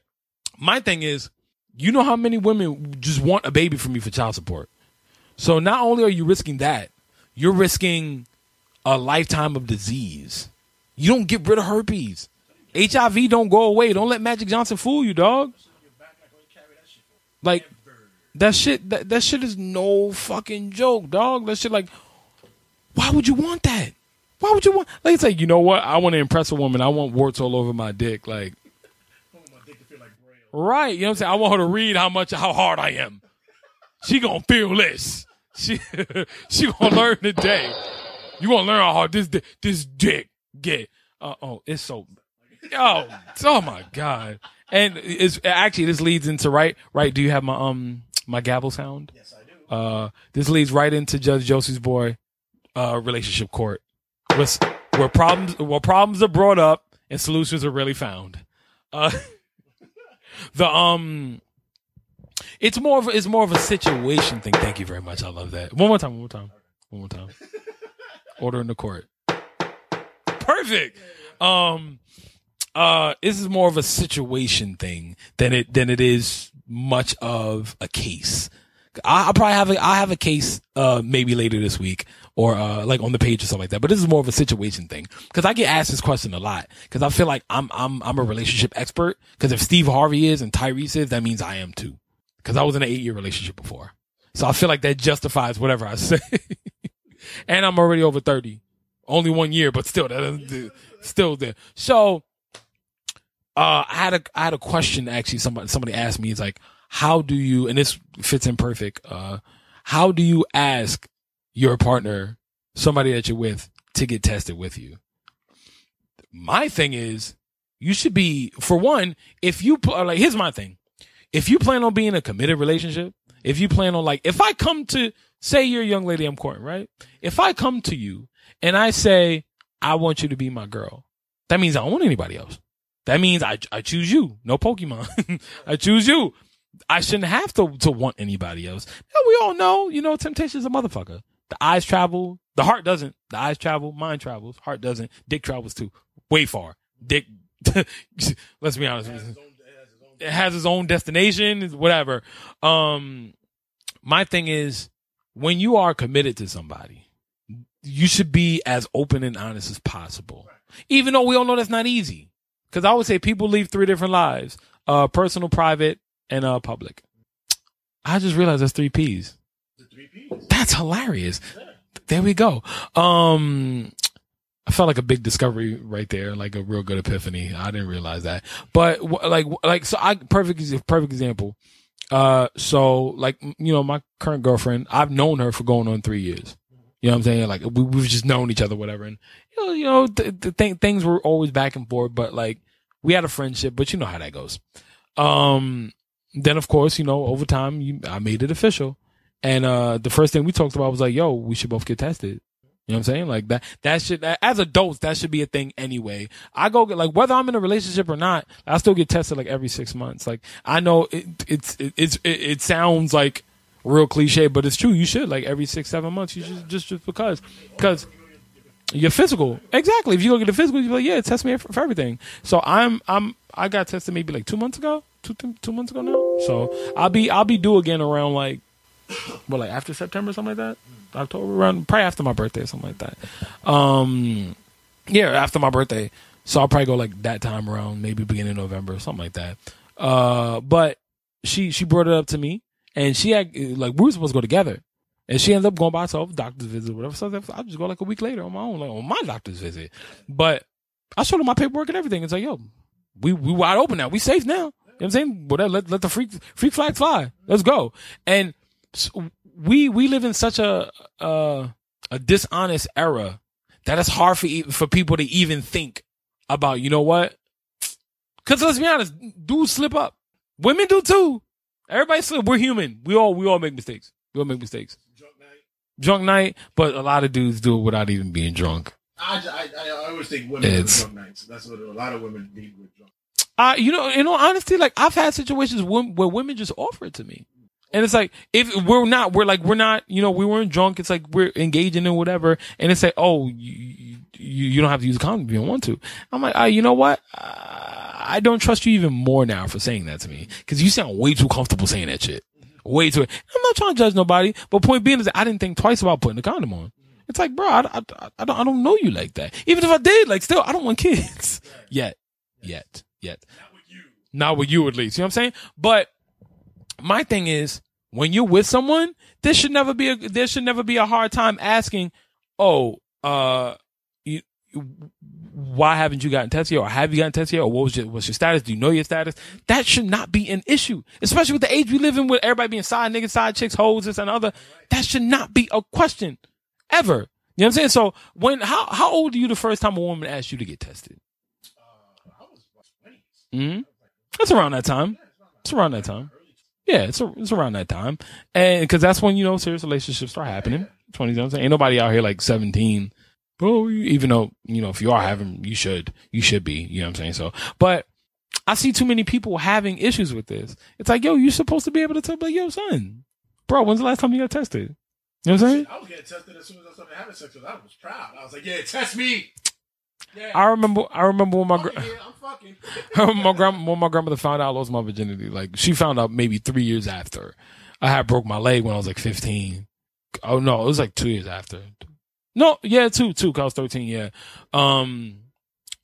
My thing is, you know how many women just want a baby from you for child support. So not only are you risking that, you're risking a lifetime of disease. You don't get rid of herpes. HIV don't go away. Don't let Magic Johnson fool you, dog. Like that shit that, that shit is no fucking joke, dog. That shit like why would you want that? Why would you want like it's like, you know what? I want to impress a woman. I want warts all over my dick. Like my dick like. Right. You know what I'm saying? I want her to read how much how hard I am. She gonna feel this. She *laughs* she gonna learn today. You gonna learn how hard this this dick get. Uh, oh, it's so oh oh my god. And it's actually this leads into right right. Do you have my um my gavel sound? Yes, I do. Uh, this leads right into Judge Josie's boy uh relationship court, where, where problems where problems are brought up and solutions are really found. Uh, *laughs* the um it's more of a, it's more of a situation thing. Thank you very much. I love that. One more time. One more time. One more time. *laughs* Order in the court. Perfect. Um, uh, this is more of a situation thing than it than it is much of a case. I, I'll probably have a I have a case uh maybe later this week or uh like on the page or something like that. But this is more of a situation thing because I get asked this question a lot because I feel like I'm I'm I'm a relationship expert because if Steve Harvey is and Tyrese is, that means I am too because I was in an eight year relationship before. So I feel like that justifies whatever I *laughs* say. and I'm already over 30. Only one year, but still, that still there. So, uh, I had a, I had a question actually. Somebody, somebody asked me, it's like, how do you, and this fits in perfect. Uh, how do you ask your partner, somebody that you're with, to get tested with you? My thing is, you should be, for one, if you, like, here's my thing. If you plan on being a committed relationship, if you plan on like, if I come to, say you're a young lady I'm courting, right? If I come to you and I say, I want you to be my girl, that means I don't want anybody else. That means I, I choose you. No Pokemon. *laughs* I choose you. I shouldn't have to, to want anybody else. Now, we all know, you know, temptation is a motherfucker. The eyes travel. The heart doesn't. The eyes travel. Mind travels. Heart doesn't. Dick travels too. Way far. Dick, *laughs* let's be honest. It has its own destination, whatever. Um, my thing is when you are committed to somebody, you should be as open and honest as possible. Even though we all know that's not easy. Cause I would say people live three different lives. Uh, personal, private, and uh, public. I just realized that's three P's. Three P's? That's hilarious. There we go. Um, I felt like a big discovery right there, like a real good epiphany. I didn't realize that, but like, like, so I, perfect, perfect example. Uh, so like, you know, my current girlfriend, I've known her for going on three years. You know what I'm saying? Like we, we've just known each other, whatever. And, you know, you know, th- th- th- things were always back and forth, but like we had a friendship, but you know how that goes. Um, then of course, you know, over time, you, I made it official. And, uh, the first thing we talked about was like, yo, we should both get tested. You know what I'm saying? Like that, that should, as adults, that should be a thing anyway. I go get, like, whether I'm in a relationship or not, I still get tested like every six months. Like, I know it, it's, it, it's, it, sounds like real cliche, but it's true. You should, like, every six, seven months, you should just, just because, because your physical. Exactly. If you go get a physical, you're like, yeah, test me for, for everything. So I'm, I'm, I got tested maybe like two months ago, two two months ago now. So I'll be, I'll be due again around like, well, like after September, or something like that. October, around probably after my birthday, or something like that. Um, yeah, after my birthday. So I'll probably go like that time around, maybe beginning of November, something like that. Uh, but she she brought it up to me, and she had like we were supposed to go together, and she ended up going by herself, doctor's visit, whatever. So I just go like a week later on my own, like on my doctor's visit. But I showed her my paperwork and everything. It's like, yo, we we wide open now. We safe now. You know what I'm saying? Whatever. Let let the freak freak flag fly. Let's go. And s- we we live in such a uh, a dishonest era that it's hard for for people to even think about. You know what? Because let's be honest, dudes slip up. Women do too. Everybody slip. We're human. We all we all make mistakes. We all make mistakes. Drunk night, but a lot of dudes do it without even being drunk. I, I, I always think women It's- drunk nights. That's what a lot of women need with drunk. Uh, you know, in all honesty, like I've had situations where, where women just offer it to me. And it's like, if we're not, we're like, we're not, you know, we weren't drunk. It's like we're engaging in whatever. And it's like, oh, you, you, you don't have to use a condom if you don't want to. I'm like, uh, you know what? Uh, I don't trust you even more now for saying that to me. Cause you sound way too comfortable saying that shit. Way too. I'm not trying to judge nobody, but point being is I didn't think twice about putting the condom on. It's like, bro, I, I, I don't, I don't know you like that. Even if I did, like, still, I don't want kids *laughs* yet, yet, yet. Not with you, at least. You know what I'm saying? But my thing is, when you're with someone, there should never be a there should never be a hard time asking, oh, uh, you, why haven't you gotten tested or have you gotten tested or what was your what's your status? Do you know your status? That should not be an issue, especially with the age we live in, with everybody being side niggas, side chicks, hoes, this and other. That should not be a question ever. You know what I'm saying? So when how how old are you the first time a woman asked you to get tested? Mm-hmm. That's around that time. It's around that time. Yeah, it's, a, it's around that time. And because that's when, you know, serious relationships start happening. 20, you know I'm saying? Ain't nobody out here like 17. Oh, even though, you know, if you are having, you should, you should be, you know what I'm saying? So, but I see too many people having issues with this. It's like, yo, you're supposed to be able to tell, like, yo, son, bro, when's the last time you got tested? You know what I'm saying? I was getting tested as soon as I started having sex with. I was proud. I was like, yeah, test me. Yeah. I remember, I remember when my, gra- oh, yeah, I'm fucking. *laughs* my grand, when my grandmother found out I lost my virginity, like she found out maybe three years after. I had broke my leg when I was like 15. Oh no, it was like two years after. No, yeah, two, two, 'cause I was 13, yeah. Um,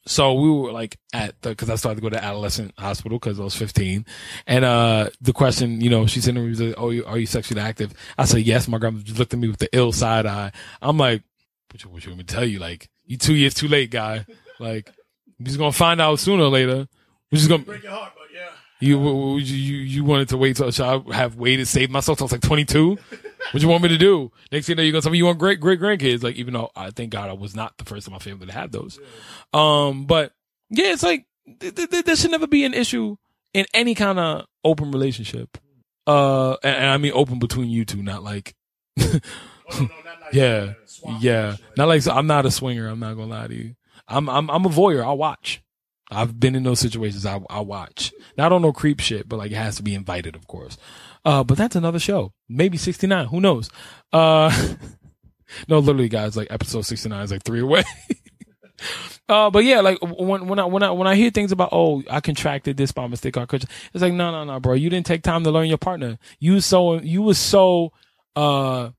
so we were like at the, cause I started to go to adolescent hospital cause I was 15. And, uh, the question, you know, she's in the room, like, oh, are you sexually active? I said, yes. My grandma just looked at me with the ill side eye. I'm like, what you, what you want me to tell you? Like, you two years too late, guy. Like, you're just gonna find out sooner or later. We're just gonna, Break your heart. You, you, you wanted to wait till should I have waited, saved myself till I was like 22? What you want me to do? Next thing you know, you're gonna tell me you want great, great grandkids. Like, even though I thank God I was not the first in my family to have those. Um, but yeah, it's like, th- th- th- there should never be an issue in any kind of open relationship. Uh, and, and I mean open between you two, not like, *laughs* Oh, no, no, like yeah, yeah. Not like, I'm not a swinger. I'm not gonna lie to you. I'm, I'm, I'm a voyeur. I'll watch. I've been in those situations. I, I watch. Not on no creep shit, but like it has to be invited, of course. Uh, but that's another show. Maybe 69. Who knows? Uh, *laughs* no, literally guys, like episode 69 is like three away. *laughs* Uh, but yeah, like when when I when I when I hear things about oh I contracted this by mistake I could, it's like no no no bro you didn't take time to learn your partner you so you was so uh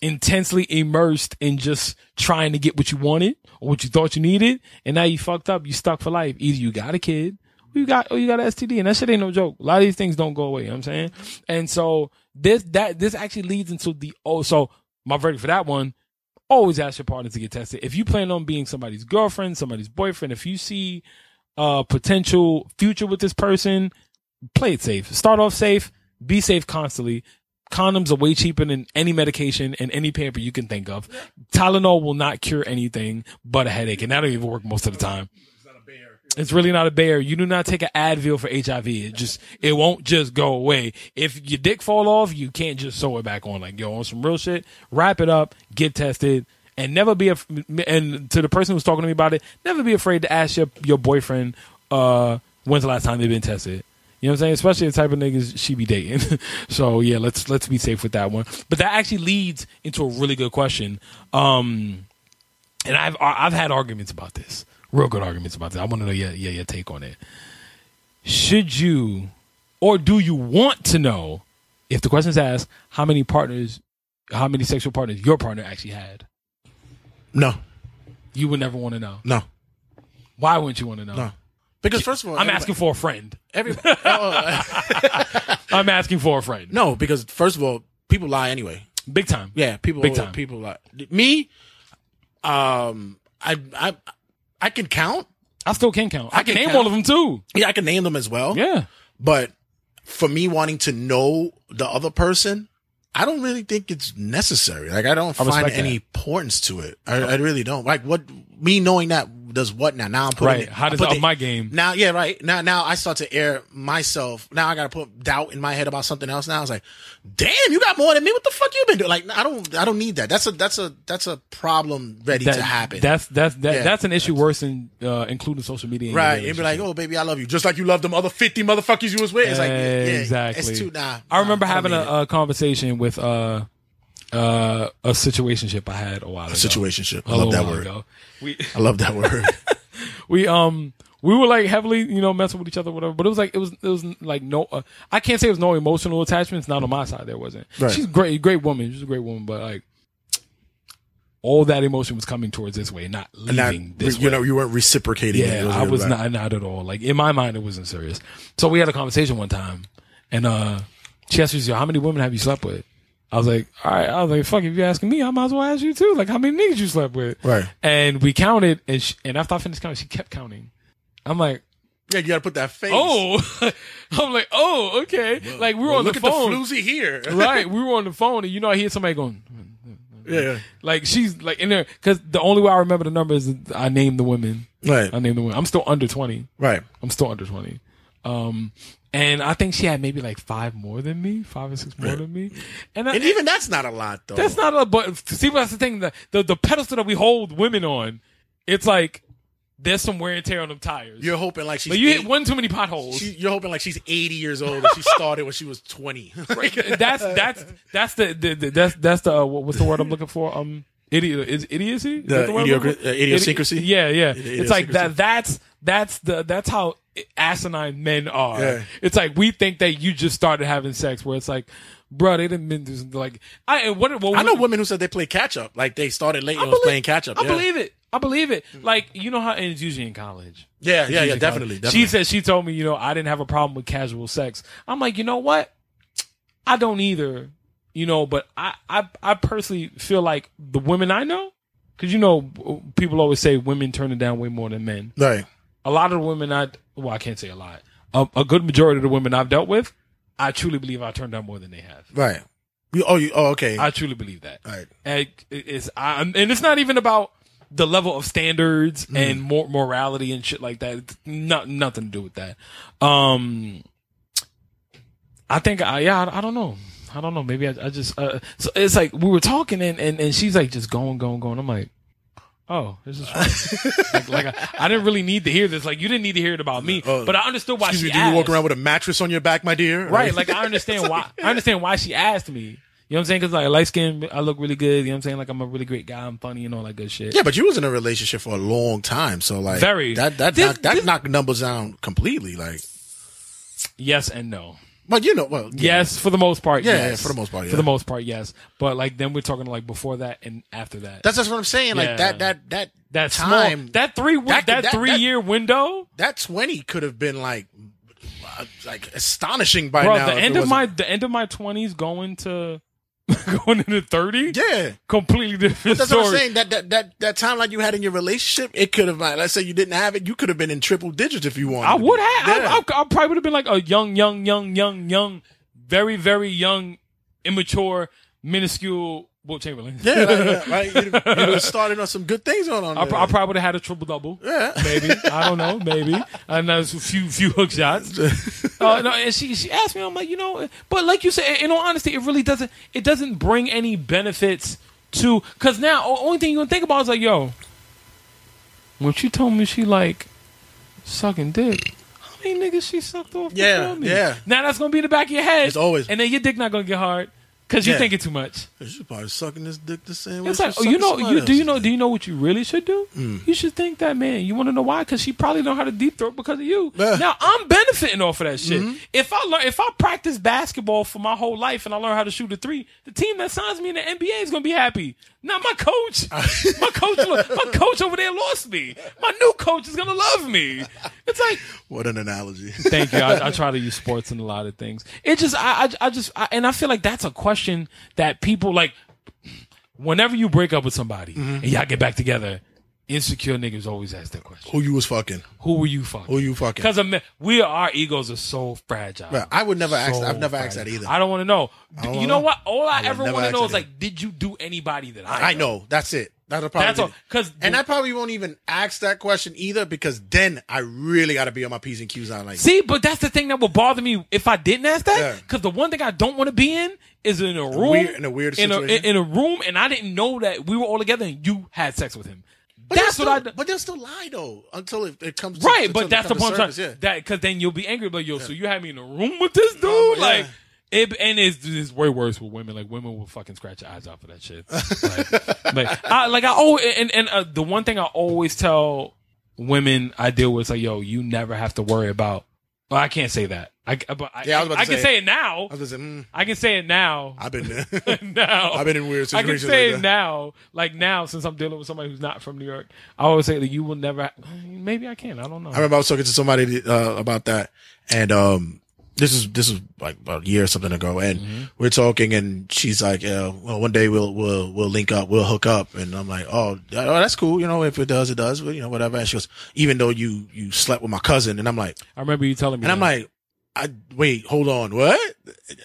intensely immersed in just trying to get what you wanted or what you thought you needed. And now you fucked up. You stuck for life. Either you got a kid or you got or you got an STD and that shit ain't no joke. A lot of these things don't go away. You know what I'm saying? And so this that this actually leads into the oh so my verdict for that one always ask your partner to get tested. If you plan on being somebody's girlfriend, somebody's boyfriend, if you see a potential future with this person, play it safe. Start off safe, be safe constantly. Condoms are way cheaper than any medication and any pamper you can think of. Tylenol will not cure anything but a headache, and that don't even work most of the time. It's really not a bear. You do not take an Advil for HIV. It just, it won't just go away. If your dick fall off, you can't just sew it back on. Like, yo, on some real shit, wrap it up, get tested, and never be, a, and to the person who's talking to me about it, never be afraid to ask your, your boyfriend, uh, when's the last time they've been tested. You know what I'm saying? Especially the type of niggas she be dating. *laughs* so yeah, let's, let's be safe with that one. But that actually leads into a really good question. Um, and I've I've had arguments about this, real good arguments about this. I want to know your, your your take on it. Should you, or do you want to know, if the question is asked, how many partners, how many sexual partners your partner actually had? No, You would never want to know. no, Why wouldn't you want to know? no. Because first of all, I'm asking for a friend. Everybody, *laughs* oh, I'm asking for a friend. no, because first of all, people lie anyway. Big time. Yeah, people. Big time. People lie. Me, um, I, I, I can count. I still can count. I, I can, can name count. all of them too. Yeah, I can name them as well. Yeah. But for me wanting to know the other person, I don't really think it's necessary. Like I don't I find any importance to it. I, I really don't. Like what me knowing that does what now? Now I'm putting Right. it. How does it up the- my game? Now, yeah, right. Now, now I start to air myself. Now I got to put doubt in my head about something else. Now I was like, damn, you got more than me. What the fuck you been doing? Like, I don't, I don't need that. That's a, that's a, that's a problem ready That- to happen. That's that's that, Yeah. that's an issue worse than uh, including social media. right. And be like, oh, baby, I love you. Just like you love them other 50 motherfuckers you was with. It's like, yeah, exactly. It's too, nah. I remember nah, having don't a, a conversation with uh uh a situationship I had a while ago. it. situationship. I A love that word. ago. We *laughs* I love that word. *laughs* we um we were like heavily you know messing with each other whatever, but it was like it was it was like no uh, I can't say it was no emotional attachments. Not on my side, there wasn't. Right. She's a great, great woman. She's a great woman, but like. All that emotion was coming towards this way, not leaving this you way. know, you weren't reciprocating. Yeah, I was right. not not at all. Like in my mind, it wasn't serious. So we had a conversation one time, and uh, she asked me, "How many women have you slept with?" I was like, "All right." I was like, "Fuck, if you're asking me, I might as well ask you too. Like, how many niggas you slept with?" Right. And we counted, and she, and after I finished counting, she kept counting. I'm like, Yeah, you got to put that face. "Oh," *laughs* I'm like, "Oh, okay." like we were Well, on the phone, Look at the floozy here. *laughs* right? We were on the phone, and you know, I hear somebody going. yeah. Like she's like in there because the only way I remember the number is I named the women. Right. I named the women. I'm still under twenty. Right. I'm still under 20. Um, and I think she had maybe like five more than me, five or six more than me. And, I, And even that's not a lot, though. that's not a, but see, that's the thing, the, the, the pedestal that we hold women on, it's like, there's some wear and tear on them tires. You're hoping like she's but you hit one too many potholes. she, you're hoping like she's 80 years old and she *laughs* started when she was 20. *laughs* that's that's that's the, the, the that's that's the uh, what's the word I'm looking for? Um, idiot is idiocy. Is The that word I'm looking idiocra- for? uh, idiosyncrasy? Idi- yeah, yeah. It's like that. That's that's the that's how asinine men are. Yeah. It's like we think that you just started having sex, where it's like, bro, they didn't been through like I and what, what I know women who said they play catch up. Like they started late and was playing catch up. I yeah. believe it. I believe it. Mm. Like you know how and it's usually in college. Yeah, It's yeah, yeah, definitely, definitely. She said she told me, you know, I didn't have a problem with casual sex. I'm like, you know what? I don't either. You know, but I I, I personally feel like the women I know, because you know, people always say women turn it down way more than men. Right. A lot of the women I well, I can't say a lot. A, a good majority of the women I've dealt with, I truly believe I turned down more than they have. Right. You, oh, you, oh, okay. I truly believe that. Right. And it's I, and it's not even about the level of standards Mm. and mor- morality and shit like that. It's not nothing to do with that. Um, I think I yeah I, I don't know. I don't know. Maybe I, I just uh, so it's like we were talking and, and and she's like just going going going. I'm like. Oh, this is *laughs* like, like I, I didn't really need to hear this. Like you didn't need to hear it about me, Oh. but I understood why Excuse she me, do you walk around with a mattress on your back, my dear? Right. Like I understand why I understand why she asked me. You know what I'm saying? Because like light skin, I look really good. You know what I'm saying? Like I'm a really great guy. I'm funny and all that good shit. yeah, but you was in a relationship for a long time, so like Very. that that This- knocked, that this- knocked numbers down completely. Like, Yes and no. But you know, well. Yes, for the most part. Yeah, yes. yeah, for the most part, yeah. For the most part, yes. But like then we're talking like before that and after that. That's just what I'm saying. Like Yeah. that that that that time small, that three that- that, that- three that- year window, that 20 could have been like uh, like astonishing by bro. now. The end of my the end of my twenties going to *laughs* going into thirty. yeah. completely different That's story. what I'm saying. That that that that timeline you had in your relationship, it could have. Like, let's say you didn't have it, you could have been in triple digits if you wanted. I would have. Yeah. I, I, I probably would have been like a young, young, young, young, young, very, very young, immature, minuscule Wilt Chamberlain. yeah, like, yeah, right. *laughs* You, were starting on some good things on. on I, there. I probably would have had a triple double. Yeah. Maybe. I don't know. Maybe. And there's a few few hook shots. *laughs* Uh, no, and she she asked me, I'm like, you know, but like you said, in all honesty, it really doesn't it doesn't bring any benefits to because now only thing you gonna think about is like, yo, when she told me she like sucking dick. How many niggas she sucked off? Yeah, me? yeah. Now that's gonna be in the back of your head. It's always- and then your dick not gonna get hard because you're Yeah. thinking too much. She's probably sucking this dick the same way. It's like, oh, you know, you do you know, do you know what you really should do? Mm. You should thank that man. You want to know why? Because she probably know how to deep throat because of you. *laughs* Yeah. Mm-hmm. Now I'm benefiting off of that shit. If I learn, if I practice basketball for my whole life and I learn how to shoot a three, the team that signs me in the NBA is gonna be happy. Not my coach. *laughs* my coach, my coach over there lost me. My new coach is gonna love me. It's like *laughs* What an analogy. Thank you. I, I try to use sports in a lot of things. It just, I, I, I just, I, and I feel like that's a question that people like. Whenever you break up with somebody Mm-hmm. and y'all get back together, insecure niggas always ask that question: Who you was fucking? Who were you fucking? Who you fucking? Because we, our egos are so fragile. Right, I would never ask. So I've never asked that either. I don't want to know. You know what? All I, would ever want to know that is like, did you do anybody that I? I know. That's it. That'll probably. That's all. Because and I probably won't even ask that question either because then I really got to be on my p's and q's on like. See, but that's the thing that would bother me if I didn't ask that. Yeah. Because the one thing I don't want to be in is in a room weird- in a weird in a, in a room, and I didn't know that we were all together and you had sex with him. But that's they'll what I. still, But they'll still lie though until it, it comes. To, Right, but that's the point. to I'm surface, trying- Yeah. That because then you'll be angry. But yo, so you had me in a room with this oh, dude? Oh, yeah. Like, it, and it's, it's way worse with women. Like women will fucking scratch your eyes out for that shit. Like, like *laughs* I like I oh and and uh, the one thing I always tell women I deal with is like, yo, you never have to worry about. Well, I can't say that. I but I, Yeah, I was about to I can say- say it now. I just, mm, I can say it now. I've been there. *laughs* now. I've been in weird situations. I can say like it now, like now, since I'm dealing with somebody who's not from New York. I always say that you will never. Maybe I can. I don't know. I remember I was talking to somebody uh, about that, and um, this is this is like about a year or something ago, and Mm-hmm. we're talking, and she's like, "Yeah, well, one day we'll we'll we'll link up, we'll hook up," and I'm like, "Oh, oh that's cool, you know, if it does, it does, but, you know, whatever." And she goes, "Even though you you slept with my cousin," and I'm like, I remember you telling me. and I'm like, "I wait, hold on, what?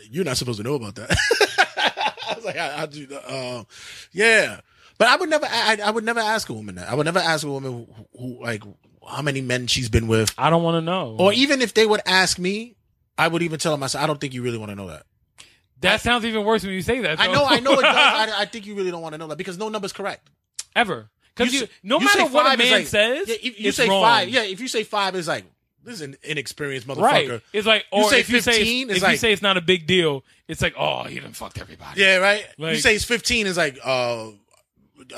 You're not supposed to know about that." *laughs* I was like, "I, I do, uh, yeah." But I would never, I, I would never ask a woman that. I would never ask a woman who, who like, how many men she's been with. I don't want to know. Or even if they would ask me, I would even tell him, I said, I don't think you really want to know that. that sounds even worse when you say that. I know, I know it does. *laughs* I, I think you really don't want to know that because no number's correct. Ever. because You you, no you matter what a man like- says, yeah, if you it's say wrong. five, yeah, if you say five, it's like this is an inexperienced motherfucker. right. It's like, You say if you say 15, if it's you say it's not a big deal, it's like, oh, you done fucked everybody. Yeah, right. you say it's fifteen, it's like uh,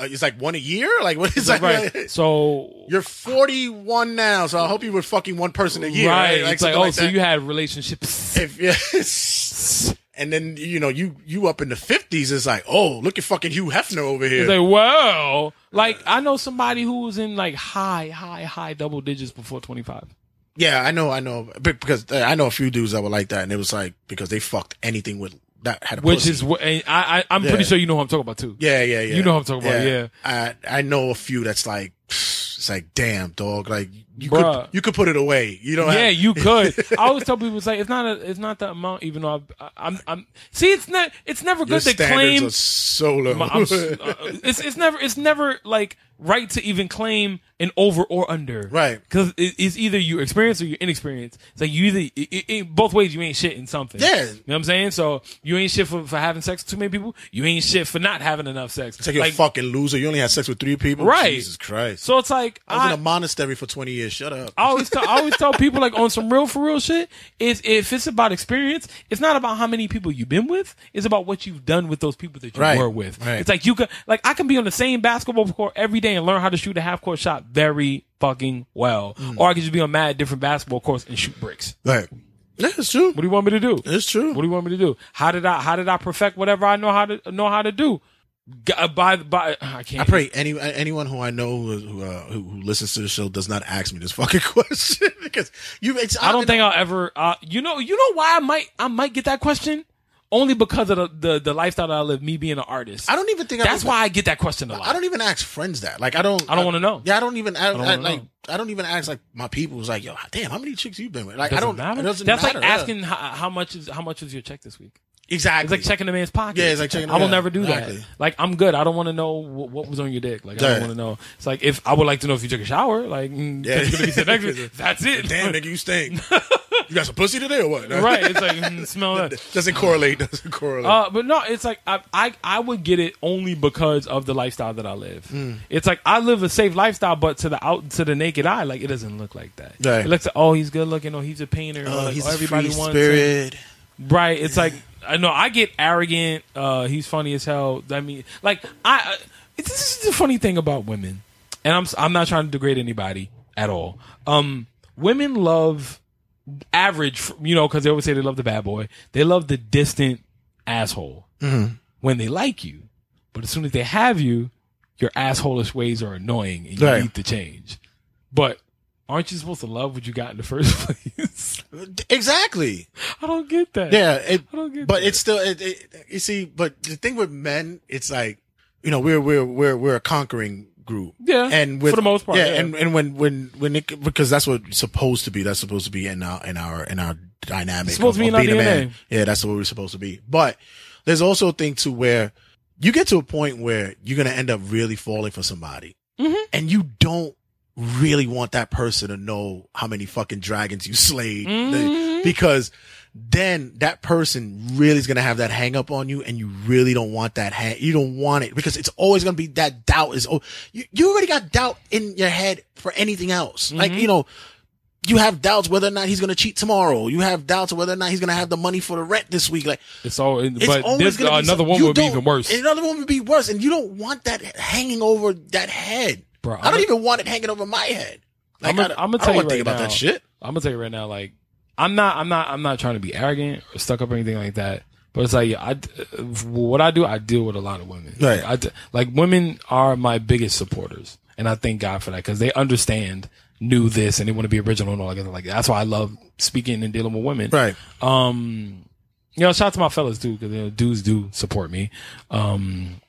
it's like one a year. Like what is It's that? like, right. So *laughs* You're 41 now, so I hope you were fucking one person a year. right, Right? it's like, oh, so that. you had relationships. *laughs* If, yes. *laughs* And then you know you you up in the fifties. It's like, oh, look at fucking Hugh Hefner over here. It's like, well, like I know somebody who was in like high, high, high double digits before twenty five. yeah, I know, I know, because uh, I know a few dudes that were like that, and it was like because they fucked anything with that had a Which pussy. is what and I, I I'm Yeah. pretty sure you know what I'm talking about too. Yeah, yeah, yeah. You know what I'm talking about, yeah. I I know a few that's like, it's like, damn, dog. Like you Bruh. could you could put it away. You don't. Yeah, have, you *laughs* could. I always tell people it's like it's not a, it's not the amount. Even though I, I'm, I'm. See, it's not. It's never Your good to standards claim. are so low. my- I'm s- uh, it's it's never it's never like right to even claim an over or under. Right. Because it, it's either you experience or you're inexperienced. It's like you either it, it, it- both ways you ain't shit in something. Yeah. You know what I'm saying? So you ain't shit for, for having sex with too many people. You ain't shit for not having enough sex. It's like you're a fucking loser. You only had sex with three people. Right. Jesus Christ. So it's like I was in a monastery for 20 years. Shut up. I always tell, I always tell people like on some real for real shit is if it's about experience, it's not about how many people you've been with. It's about what you've done with those people that you Right, were with. right. It's like you could like I can be on the same basketball court every day and learn how to shoot a half court shot very fucking well, Mm. or I could just be on mad different basketball courts and shoot bricks. Right. Yeah, it's true. What do you want me to do? It's true. What do you want me to do? How did I how did I perfect whatever I know how to know how to do? Uh, By by, I can't. I pray any anyone who I know who who, uh, who listens to the show does not ask me this fucking *laughs* question *laughs* because you. It's, I don't think I'll ever. Uh, you know, you know why I might I might get that question only because of the the, the lifestyle that I live. Me being an artist. I don't even think That's I, why I get that question a lot. I don't even ask friends that. Like I don't. I don't wanna know. Yeah, I don't even. I, don't I, like. know. I don't even ask like my people. Who's like, yo, damn, how many chicks you been with? Like I Doesn't don't. matter. It doesn't That's matter, like asking how, how much is how much is your check this week. Exactly. It's like checking the man's pocket. Yeah, it's like checking- I will never do exactly. that. Like I'm good. I don't want to know what, what was on your dick. Like I don't want to know. It's like if I would like to know if you took a shower. Like mm, Yeah. *laughs* gonna be sitting next to *laughs* me. That's it. Damn, nigga, you stink. *laughs* you got some pussy today or what? right. It's like mm, smell that. Doesn't correlate. Doesn't correlate. Uh, but no, it's like I, I I would get it only because of the lifestyle that I live. Mm. It's like I live a safe lifestyle, but to the out to the naked eye, like it doesn't look like that. Right. It looks like oh he's good looking, or he's a painter, or oh, like, he's oh, a everybody free wants spirit. him. Right. It's like I know I get arrogant. Uh, he's funny as hell. I mean, like I. I this is the funny thing about women, and I'm I'm not trying to degrade anybody at all. Um, women love average, you know, because they always say they love the bad boy. They love the distant asshole when they like you, but as soon as they have you, your assholish ways are annoying and you Right. need to change. But aren't you supposed to love what you got in the first *laughs* place? Exactly. I don't get that. Yeah, it, I don't get but that. it's still it, it, you see. But the thing with men, it's like you know we're we're we're we're a conquering group. Yeah, and with, for the most part, yeah, yeah. and and when when when it because that's what it's supposed to be. That's supposed to be in our in our in our dynamic. It's supposed of- to be in our man. Yeah, that's what we're supposed to be. But there's also a thing to where you get to a point where you're gonna end up really falling for somebody, Mm-hmm. and you don't really want that person to know how many fucking dragons you slayed Mm-hmm. because then that person really is going to have that hang up on you and you really don't want that hang, you don't want it because it's always going to be that doubt is, oh, you, you already got doubt in your head for anything else. Like, Mm-hmm. you know, you have doubts whether or not he's going to cheat tomorrow. You have doubts whether or not he's going to have the money for the rent this week. Like, It's all, it's but always this going to be another one would be even worse. Another one would be worse. And you don't want that hanging over that head. Bro, I don't I'm a- even want it hanging over my head. Like, I'm gonna, I, I'm gonna I tell you right think about now, that shit. I'm gonna tell you right now, like I'm not, I'm not, I'm not trying to be arrogant or stuck up or anything like that. But it's like I, what I do, I deal with a lot of women. Right. Like, I like women are my biggest supporters, and I thank God for that because they understand, knew this, and they want to be original and all that. Like that's why I love speaking and dealing with women. Right. Um, you know, shout out to my fellas too, because you know, dudes do support me. Um,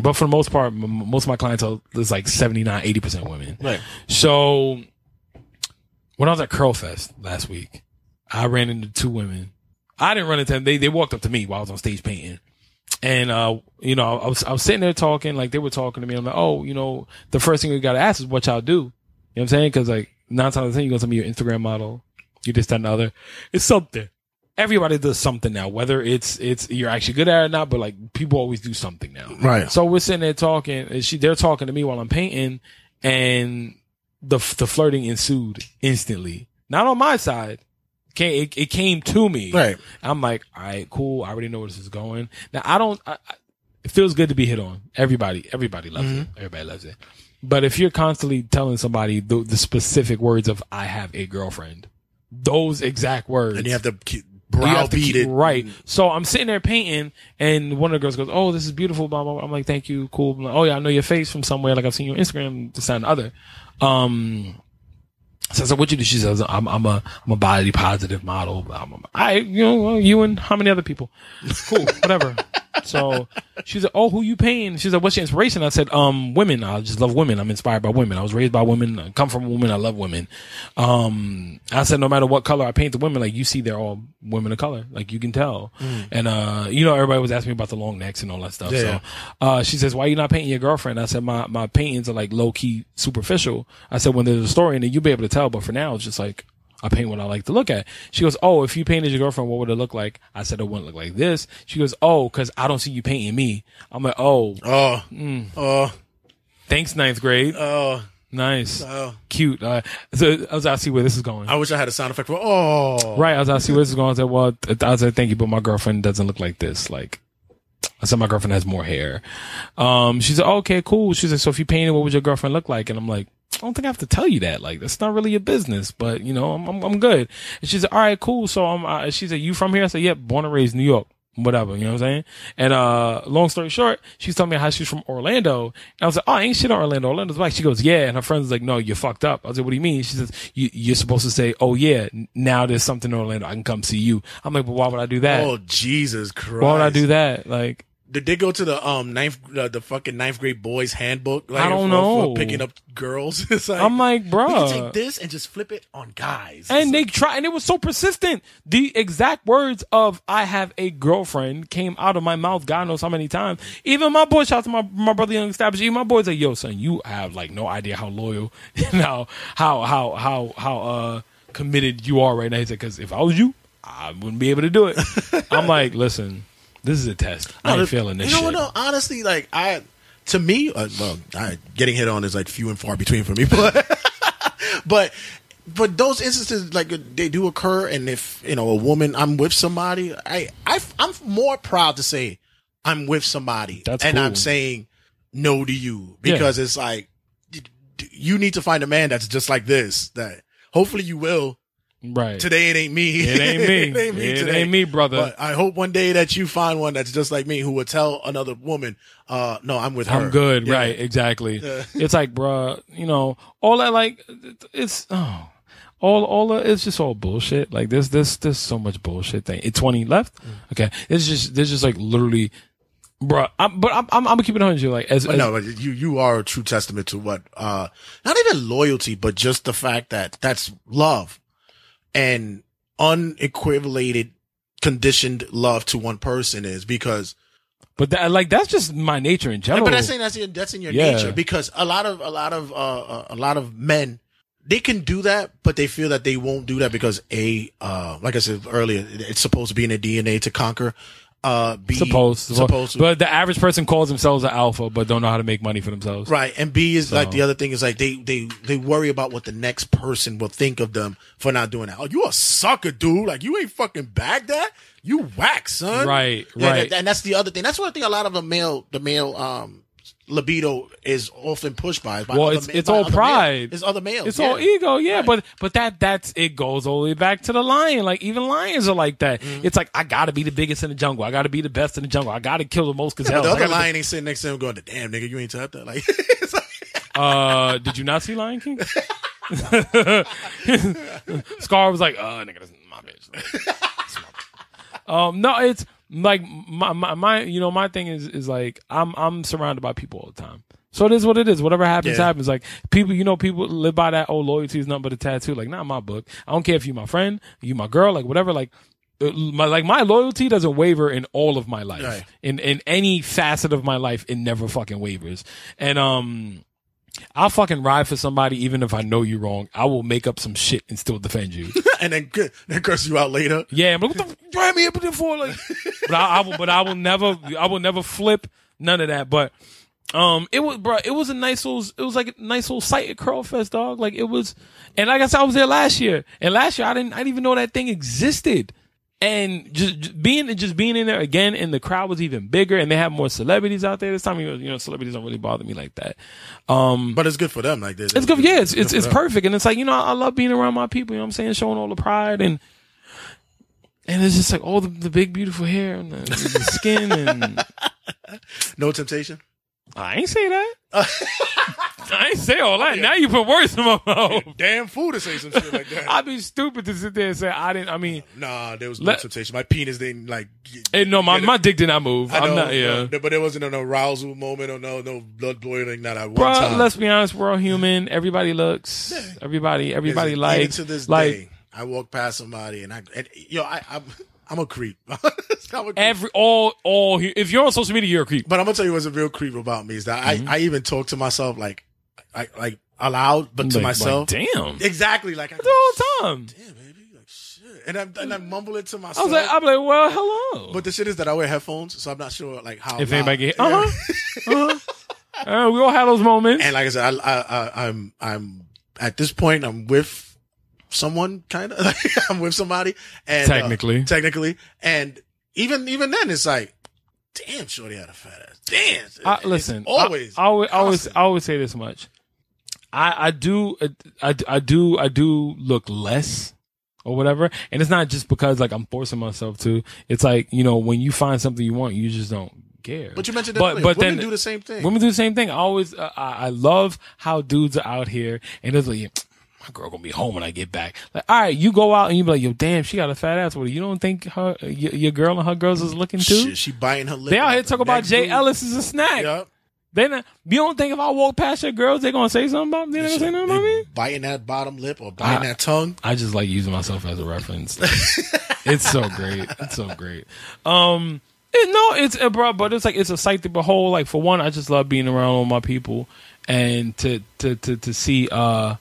but for the most part, m- most of my clientele is like 79, 80% women. Right. So when I was at Curlfest last week, I ran into two women. I didn't run into them. They, they walked up to me while I was on stage painting. And, uh, you know, I was, I was sitting there talking, like they were talking to me. I'm like, oh, you know, the first thing we got to ask is what y'all do. You know what I'm saying? Cause like nine times out of ten, you go to me, your Instagram model, you just that, and the other. It's something. Everybody does something now, whether it's it's you're actually good at it or not, but like people always do something now. Right. So we're sitting there talking, and she they're talking to me while I'm painting, and the the flirting ensued instantly. Not on my side. Came, it, it came to me. Right. I'm like, all right, cool. I already know where this is going. Now I don't. I, I, it feels good to be hit on. Everybody, everybody loves it. Mm-hmm. Everybody loves it. But if you're constantly telling somebody the, the specific words of "I have a girlfriend," those exact words, And you have to keep you have to keep- it. right. So I'm sitting there painting, and one of the girls goes, "Oh, this is beautiful." Blah blah. blah. I'm like, "Thank you, cool." I'm like, oh yeah, I know your face from somewhere. Like I've seen you on Instagram. This and the other. Um, so I said, "What you do?" She says, "I'm I'm a I'm a body positive model." I'm, I'm- I you know you and how many other people? Cool, whatever. *laughs* So she's like, "Oh, who you paying?" She's like, "What's your inspiration?" I said, "Um, women. I just love women. I'm inspired by women. I was raised by women. I come from women. I love women." Um, I said, "No matter what color I paint the women, like you see, they're all women of color. Like you can tell." And uh, you know, everybody was asking me about the long necks and all that stuff. Yeah. So, uh, she says, "Why you not painting your girlfriend?" I said, "My my paintings are like low key superficial." I said, "When there's a story in it, you'll be able to tell, but for now, it's just like." I paint what I like to look at. She goes, Oh, if you painted your girlfriend, what would it look like? I said, It wouldn't look like this. She goes, Oh, cause I don't see you painting me. I'm like, Oh, Oh, Mm. oh, thanks, ninth grade. oh, Nice. oh. Cute. Uh, so I was out to see where this is going. I wish I had a sound effect for oh. Right. I was out to see where this is going. I said, Well, I said, Thank you, but my girlfriend doesn't look like this. Like, I said, My girlfriend has more hair. Um, she said, Okay, cool. She said, So if you painted, what would your girlfriend look like? And I'm like, I don't think I have to tell you that. Like, that's not really your business, but you know, I'm, I'm, I'm good. And she said, all right, cool. So I'm, uh, she said, you from here? I said, yep, born and raised in New York. Whatever, you know what I'm saying? And, uh, long story short, she's telling me how she's from Orlando. And I was like, oh, I ain't shit on Orlando. Orlando's black. She goes, yeah. And her friend's like, no, you're fucked up. I was like, what do you mean? She says, you, you're supposed to say, oh yeah, now there's something in Orlando. I can come see you. I'm like, but why would I do that? Oh Jesus Christ! why would I do that? Like, Did they go to the um ninth uh, the fucking ninth grade boys handbook? Like, I don't for- for know. picking up girls. *laughs* it's like I'm like, bro, can take this and just flip it on guys. And It's they like, try, and it was so persistent. The exact words of "I have a girlfriend" came out of my mouth. God knows how many times. Even my boy, shout to my my brother, young established. Even my boys like, "Yo, son, you have like no idea how loyal, *laughs* you know, how how how how uh committed you are right now." He said, "Because if I was you, I wouldn't be able to do it." *laughs* I'm like, listen, this is a test. I ain't No, feeling this You know shit. what? No, honestly, like I, to me, uh, well, I, getting hit on is like few and far between for me. *laughs* But, but, but those instances, like they do occur, and if you know a woman, I'm with somebody, I, I, I'm more proud to say I'm with somebody, That's and cool. I'm saying no to you because it's like you need to find a man that's just like this. That hopefully you will. Right. Today it ain't me. It ain't *laughs* me. it ain't me It today. ain't me, brother. But I hope one day that you find one that's just like me who will tell another woman, uh, no, I'm with her. I'm good, Yeah. right? Exactly. Yeah. *laughs* It's like, bruh, you know, all that like, it's oh, all all that, it's just all bullshit. Like there's this there's so much bullshit thing. It's twenty left. Mm. Okay, it's just there's just like literally, bruh. I'm, but I'm I'm, I'm gonna keep it hundred. Like as, But as no, but you you are a true testament to what uh not even loyalty, but just the fact that that's love and unequivalated conditioned love to one person is because but that like that's just my nature in general. but I'm saying that's in, that's in your Yeah. nature because a lot of a lot of uh, uh, a lot of men they can do that, but they feel that they won't do that because a uh like I said earlier, it's supposed to be in their DNA to conquer. Uh, B supposed to, supposed to but the average person calls themselves an alpha, but don't know how to make money for themselves. Right. And B is like the other thing is like they they they worry about what the next person will think of them for not doing that. Oh, you a sucker, dude. Like you ain't fucking bagged that. You whack, son. Right, right. that- and that's the other thing. That's what I think a lot of the male the male um libido is often pushed by. by Well, it's ma- it's by all other males. pride. It's other males. It's yeah. all ego, yeah. Right. But but that that's it goes all the way back to the lion. Like even lions are like that. Mm-hmm. It's like I gotta be the biggest in the jungle. I gotta be the best in the jungle. I gotta kill the most gazelles. but the other lion ain't sitting next to him going, "Damn, nigga, you ain't tapped that." *laughs* Like, it's like *laughs* Uh, did you not see Lion King? *laughs* Scar was like, "Uh, nigga, that's my bitch." um, no, it's like my, my my you know my thing is is like I'm I'm surrounded by people all the time. So it is what it is. Whatever happens, Yeah. happens. Like people, you know, people live by that. Oh, loyalty is nothing but a tattoo. Like not my book. I don't care if you my friend, you my girl, like whatever. Like uh, my like my loyalty doesn't waver in all of my life. Right. In in any facet of my life, it never fucking wavers. And um, I'll fucking ride for somebody even if I know you're wrong. I will make up some shit and still defend you. *laughs* and then then curse you out later. Yeah, like, what the drive me up there for? Like, *laughs* but I, I will, but I will never, I will never flip none of that. But um, it was, bro, it was a nice little, it was like a nice little site at Curlfest, dog. Like it was, and like I said, I was there last year, and last year I didn't, I didn't even know that thing existed. And just, just being, just being in there again, and the crowd was even bigger, and they had more celebrities out there this time. You know, you know, celebrities don't really bother me like that. Um, But it's good for them. Like this, it's good. Yeah, it's it's, for it's perfect, and it's like you know I love being around my people. You know what I'm saying, showing all the pride and and it's just like all the, the big beautiful hair and the, the skin and *laughs* No temptation. I ain't say that. *laughs* I ain't say all that. Now you put words in my mouth. Damn fool to say some shit like that. *laughs* I'd be stupid to sit there and say I didn't. I mean, nah, there was no Let- temptation. My penis didn't like. get- hey, no, my get it. my dick did not move. I I'm not. Yeah. no, but there wasn't an arousal moment or no no blood boiling. Not at one Bro, time. let's be honest. We're all human. Everybody looks. Everybody. Everybody Listen, like. to this like day, I walk past somebody and I and, yo, I, I'm I'm a creep. *laughs* I'm a creep. every all all. If you're on social media, you're a creep. But I'm gonna tell you what's a real creep about me is that Mm-hmm. I, I even talk to myself like I like aloud, but to Like- myself. like, damn. Exactly. Like I The whole time. damn baby, like shit. And I and I mumble it to myself. I was like, I'm like, well, hello. but the shit is that I wear headphones, so I'm not sure like how if loud- anybody get, uh huh, uh-huh. uh, we all have those moments. And like I said, I, I, I I'm I'm at this point I'm with someone kind of *laughs* I'm with somebody and uh, Technically. technically and even even then it's like damn shorty had a fat ass damn I, listen, always I, I always, I always. I always say this much. I, I do, I, I do, I do look less or whatever, and it's not just because like I'm forcing myself to. It's like you know when you find something you want, you just don't care. but you mentioned that but earlier. but women then do the same thing Women do the same thing. I always, uh, I, I love how dudes are out here and it's like, my girl gonna be home when I get back. Like, all right, you go out and you be like, yo, damn, she got a fat ass. What? You don't think her, your, your girl and her girls is looking too? Shit, she biting her lip They out here talk about Jay dude. Ellis is a snack. Yep. They not, you don't think if I walk past your girls, they're gonna say something about me? They not gonna say nothing about They me? biting that bottom lip or biting I- that tongue I just like using myself as a reference. *laughs* it's so great. It's so great. Um, it, no, it's uh, bro, but it's like it's a sight to behold. Like for one, I just love being around all my people, and to to to to see uh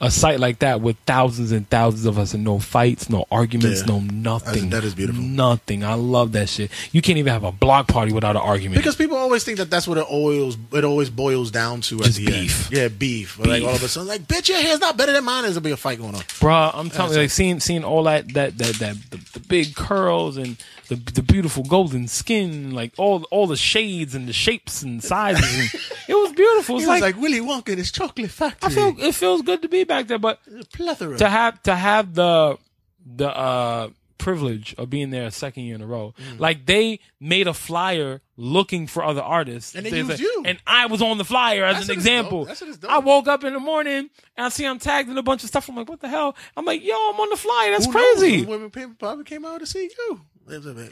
a site like that with thousands and thousands of us and no fights, no arguments, Yeah. no nothing. that is beautiful. Nothing. I love that shit. You can't even have a block party without an argument. Because people always think that that's what it oils. It always boils down to Just at the beef. End. Yeah, beef. Like all of a sudden, like bitch, your hair's not better than mine. There'll be a fight going on. Bruh, I'm telling you, like seeing seeing all that that that that the, the big curls and the the beautiful golden skin, like all all the shades and the shapes and sizes, and it was beautiful. It's was like, like, Willy Wonka in his chocolate factory. I feel it feels good to be back there, but a plethora. to have to have the the uh privilege of being there a second year in a row. Like they made a flyer looking for other artists. And they used you. And I was on the flyer as That's an what it's dope. example. That's what it's dope. I woke up in the morning and I see I'm tagged in a bunch of stuff. I'm like, what the hell? I'm like, yo, I'm on the flyer. That's Who crazy. Women pe- probably came out to see you.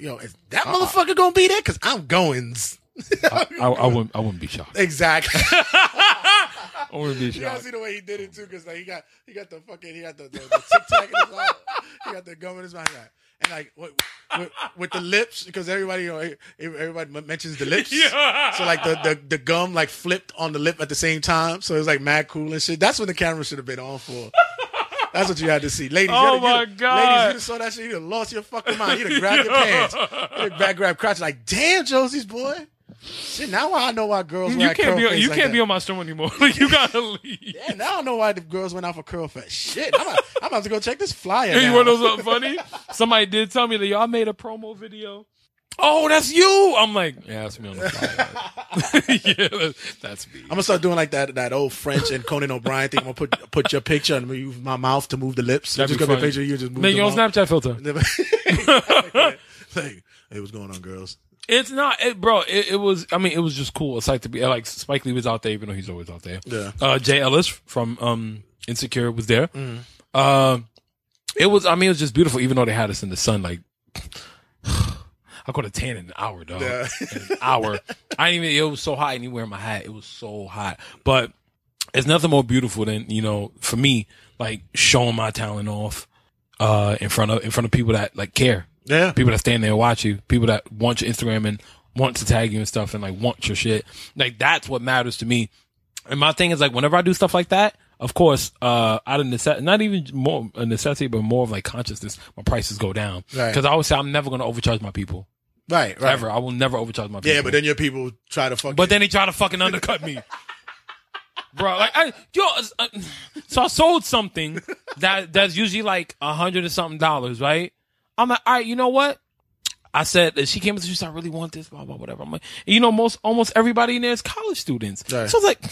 Yo, is that uh-uh. motherfucker gonna be there? Because I'm goings. I, I wouldn't I wouldn't be shocked. Exactly. *laughs* I wouldn't be You gotta shocked. see the way he did it too, because like he got he got the fucking he got the, the, the tic tac in his mouth, he got the gum in his mouth, and like with, with, with the lips, because everybody you know everybody mentions the lips, Yeah. so like the, the the gum like flipped on the lip at the same time, so it was like mad cool and shit. That's what the camera should have been on for. That's what you had to see, ladies. Oh my have- God. ladies, you'd saw that shit, you'd have lost your fucking mind. You'd have grabbed your pants, *laughs* you'd have back grab crotch, like damn, Josie's boy. Shit, now I know why girls You can't be face you like can't that. be on my stream anymore. *laughs* Like you gotta leave. Yeah, now I know why the girls went out for Curlfest. Shit, I'm about, I'm about to go check this flyer. *laughs* You want to know something funny? Somebody did tell me that y'all made a promo video. Oh, that's you. I'm like, yeah, that's me on the flyer. *laughs* yeah, that's, that's me. I'm gonna start doing like that that old French and Conan O'Brien thing. I'm gonna put put your picture and move my mouth to move the lips. That'd just gonna be a picture of you just move Make your own mouth. Snapchat filter. *laughs* like, hey, what's going on, girls? It's not, it, bro. It, it was. I mean, it was just cool. It's like to be like Spike Lee was out there, even though he's always out there. Yeah. Uh, Jay Ellis from um Insecure was there. Mm-hmm. Uh, it was. I mean, it was just beautiful, even though they had us in the sun. Like, I got a tan in an hour, dog. Yeah. An hour. I didn't even. It was so hot. I didn't even wear my hat. It was so hot. But it's nothing more beautiful than you know for me, like showing my talent off uh in front of in front of people that like care Yeah, people that stand there and watch you, people that want your Instagram and want to tag you and stuff and like want your shit. Like that's what matters to me. And my thing is like whenever I do stuff like that, of course, uh, out of necessity, not even more a necessity, but more of like consciousness, my prices go down. Right. Because I always say I'm never going to overcharge my people. Right, right. Ever. I will never overcharge my people. Yeah, but then your people try to fuck. But then they try to fucking undercut me. *laughs* Bro, like I, yo, uh, so I sold something that that's usually like a hundred and something dollars, right? I'm like, all right, you know what? I said she came and she said, I really want this, blah blah whatever. I'm like, you know, most almost everybody in there is college students. Right. So I was like,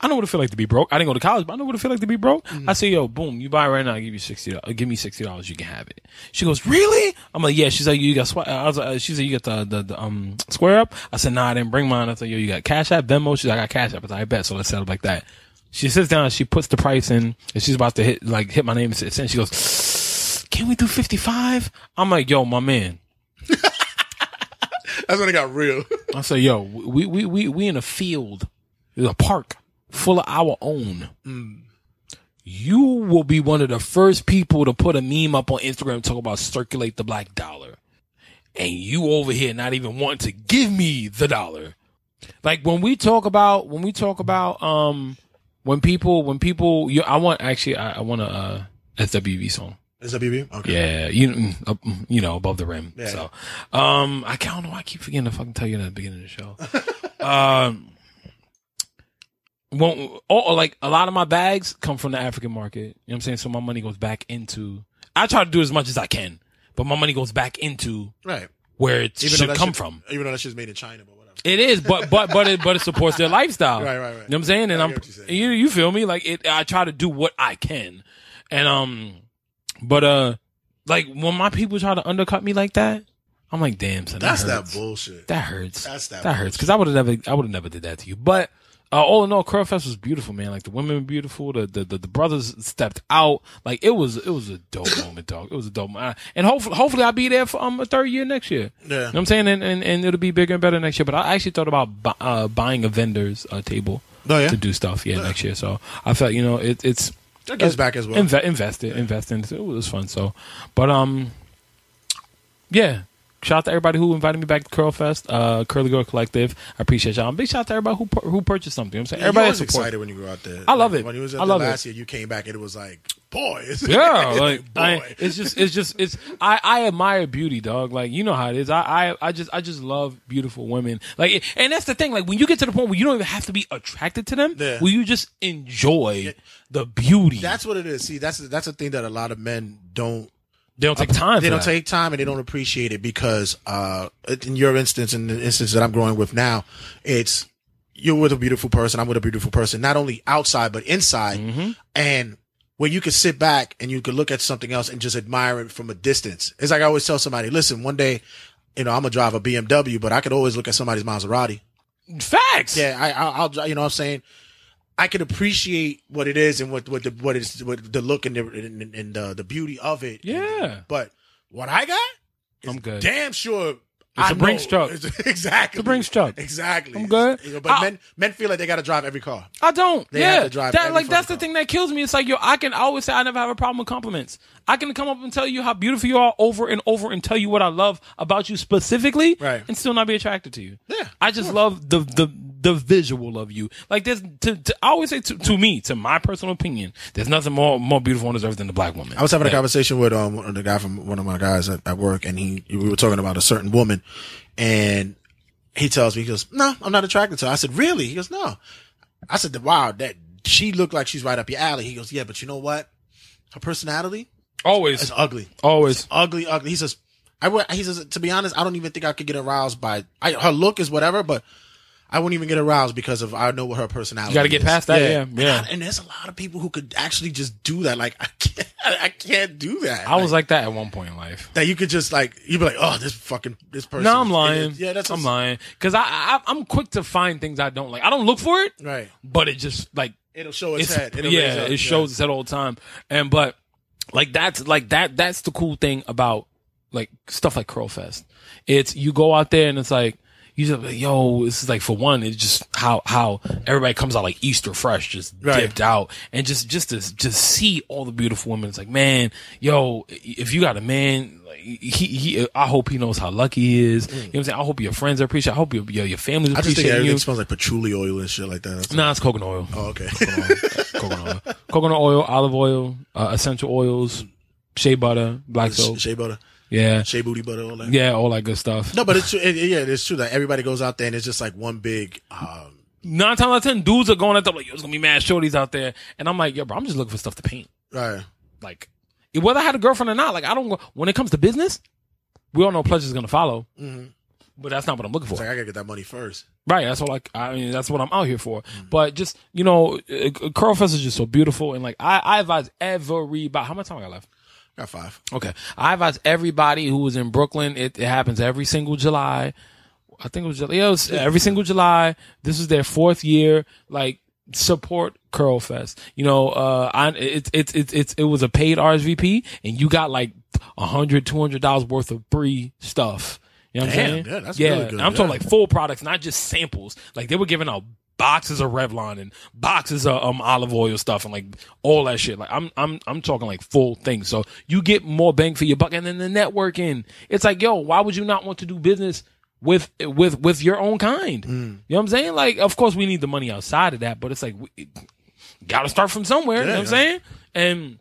I know what it feel like to be broke. I didn't go to college, but I know what it feel like to be broke. Mm-hmm. I say, yo, boom, you buy it right now, I give you sixty. dollars. Give me sixty dollars, you can have it. She goes, really? I'm like, yeah. She's like, you got. Sw-? I was like, uh, she said, you got the, the the um square up. I said, nah, I didn't bring mine. I said, yo, you got Cash App, Venmo. She's like, I got Cash App. I said, I bet. So let's set it like that. She sits down, she puts the price in, and she's about to hit like hit my name and send. She goes, can we do fifty five? I'm like, yo, my man. *laughs* That's when it got real. I say, yo, we we we we in a field, there's a park full of our own. You will be one of the first people to put a meme up on Instagram talk about circulate the black dollar, and you over here not even wanting to give me the dollar. Like when we talk about when we talk about um when people when people you I want actually I, I want a uh, SWV song. That Okay. Yeah, you mm, mm, you know above the rim. Yeah. So, um, I can't know. why I keep forgetting to fucking tell you at the beginning of the show. *laughs* um, well, all, like a lot of my bags come from the African market. You know what I'm saying? So my money goes back into. I try to do as much as I can, but my money goes back into Right. where it though should come shit- from. Even though that shit's made in China, but whatever. It is, but but but it but it supports their lifestyle. *laughs* Right, right, right. You know what I'm saying? And I I'm you you feel me? Like it I try to do what I can. And um but uh like when my people try to undercut me like that, I'm like, damn, son, That's that that bullshit. That hurts. That's that That hurts because I would have never, I would have never did that to you. But uh, all in all, Curlfest was beautiful, man. Like the women were beautiful. The, the the the brothers stepped out. Like it was it was a dope *coughs* moment, dog. It was a dope. moment. And hopefully, hopefully, I'll be there for um a third year next year. Yeah. You know what I'm saying, and, and and it'll be bigger and better next year. But I actually thought about bu- uh, buying a vendor's uh, table Oh, yeah? to do stuff, yeah, next year. So I felt, you know, it, it's That gives back as well. Inve- invest it, invest in it. It was fun. So, but um, yeah. Shout out to everybody who invited me back to Curlfest, uh, Curly Girl Collective. I appreciate y'all. And big shout out to everybody who who purchased something. You know I'm saying everybody support. excited when you go out there. I love Like, it. When you was I out love there it. last year, you came back and it was like, *laughs* boy. it's- Yeah, like boy. I, it's just, it's just, it's. I, I admire beauty, dog. Like you know how it is. I, I, I just, I just love beautiful women. Like, and that's the thing. Like when you get to the point where you don't even have to be attracted to them, Yeah. where you just enjoy the beauty. That's what it is. See, that's that's a thing that a lot of men don't they don't take time. they don't that. take time and they don't appreciate it because uh in your instance in the instance that I'm growing with now it's you're with a beautiful person I'm with a beautiful person not only outside but inside Mm-hmm. and where you can sit back and you can look at something else and just admire it from a distance it's like I always tell somebody listen one day you know I'm gonna drive a BMW but I could always look at somebody's Maserati Facts. yeah I I'll, I'll you know what I'm saying I can appreciate what it is and what what the what is what the look and the and, and the uh, the beauty of it Yeah. but what I got I'm good. damn sure. It's I a Brinks truck. It's- exactly. It's a Brinks truck. Exactly. I'm good. You know, but I- men men feel like they got to drive every car. I don't. They yeah, have to drive that like that's the thing that kills me. It's like yo, I can always say I never have a problem with compliments. I can come up and tell you how beautiful you are over and over and tell you what I love about you specifically, Right. And still not be attracted to you. Yeah, I just love the the the visual of you. Like there's to, to I always say to, to me, to my personal opinion, there's nothing more more beautiful on this earth than the black woman. I was having a conversation with um the guy from one of my guys at, at work, and he we were talking about a certain woman, and he tells me he goes, "No, I'm not attracted to her." I said, "Really?" He goes, "No." I said, "Wow, that she looked like she's right up your alley." He goes, "Yeah, but you know what? Her personality always is ugly." always ugly, ugly. He says, I he says, to be honest, I don't even think I could get aroused by, I, her look is whatever, but I wouldn't even get aroused because of, I know what her personality You gotta get is. past that, yeah, yeah. And, and there's a lot of people who could actually just do that. Like, I can't, *laughs* I can't do that. I was like that at one point in life. that you could just like, you'd be like, oh, this fucking, this person. No, I'm lying. Yeah, that's I'm a- lying because I, I I'm quick to find things I don't like. I don't look for it, Right. but it just like It'll show its, it's head. It'll yeah, up, it shows its head all the time. And but like that's like that that's the cool thing about like stuff like Curlfest. It's you go out there and it's like you just like, yo, this is like for one, it's just how how everybody comes out like Easter fresh, just Right. dipped out, and just just to just see all the beautiful women. It's like, man, yo, if you got a man, like, he he, I hope he knows how lucky he is. You know what I'm saying? I hope your friends are appreciate. I hope your your, your family's I just think everything you. smells like patchouli oil and shit like that. That's- Nah, it's coconut oil. Oh, okay. *laughs* coconut oil, coconut oil, olive oil, uh, essential oils, shea butter, black soap. shea butter, Yeah, shea booty butter, all that. yeah, all that good stuff. No, but it's true. It, yeah, it's true that everybody goes out there and it's just like one big. Um, Nine times out of ten, dudes are going at them like, yo, there's gonna be mad shorties out there, and I'm like, yo, bro, I'm just looking for stuff to paint. right. Like, whether I had a girlfriend or not, like, I don't go. When it comes to business, we all know pleasure's gonna follow, but that's not what I'm looking Mm-hmm. It's for. like I gotta get that money first. Right. That's what Like, I mean, that's what I'm out here for. But just you know, uh, Curlfest is just so beautiful, and like, I, I advise everybody. How much time I got left? Got five. Okay. I advise everybody who was in Brooklyn. It, it happens every single July. I think it was, July. yeah, it was every single July. This is their fourth year. Like support Curlfest. You know, uh, I, it's, it's, it's, it's, it was a paid RSVP and you got like a hundred, two hundred dollars worth of free stuff. You know what Damn, I'm saying? yeah, that's yeah. really good, I'm talking like full products, not just samples. Like they were giving out boxes of Revlon and boxes of um olive oil stuff and like all that shit. Like I'm I'm I'm talking like full things. So you get more bang for your buck and then the networking. It's like, yo, why would you not want to do business with with with your own kind? Mm. You know what I'm saying? Like of course we need the money outside of that, but it's like we got to start from somewhere, you know what I'm saying? And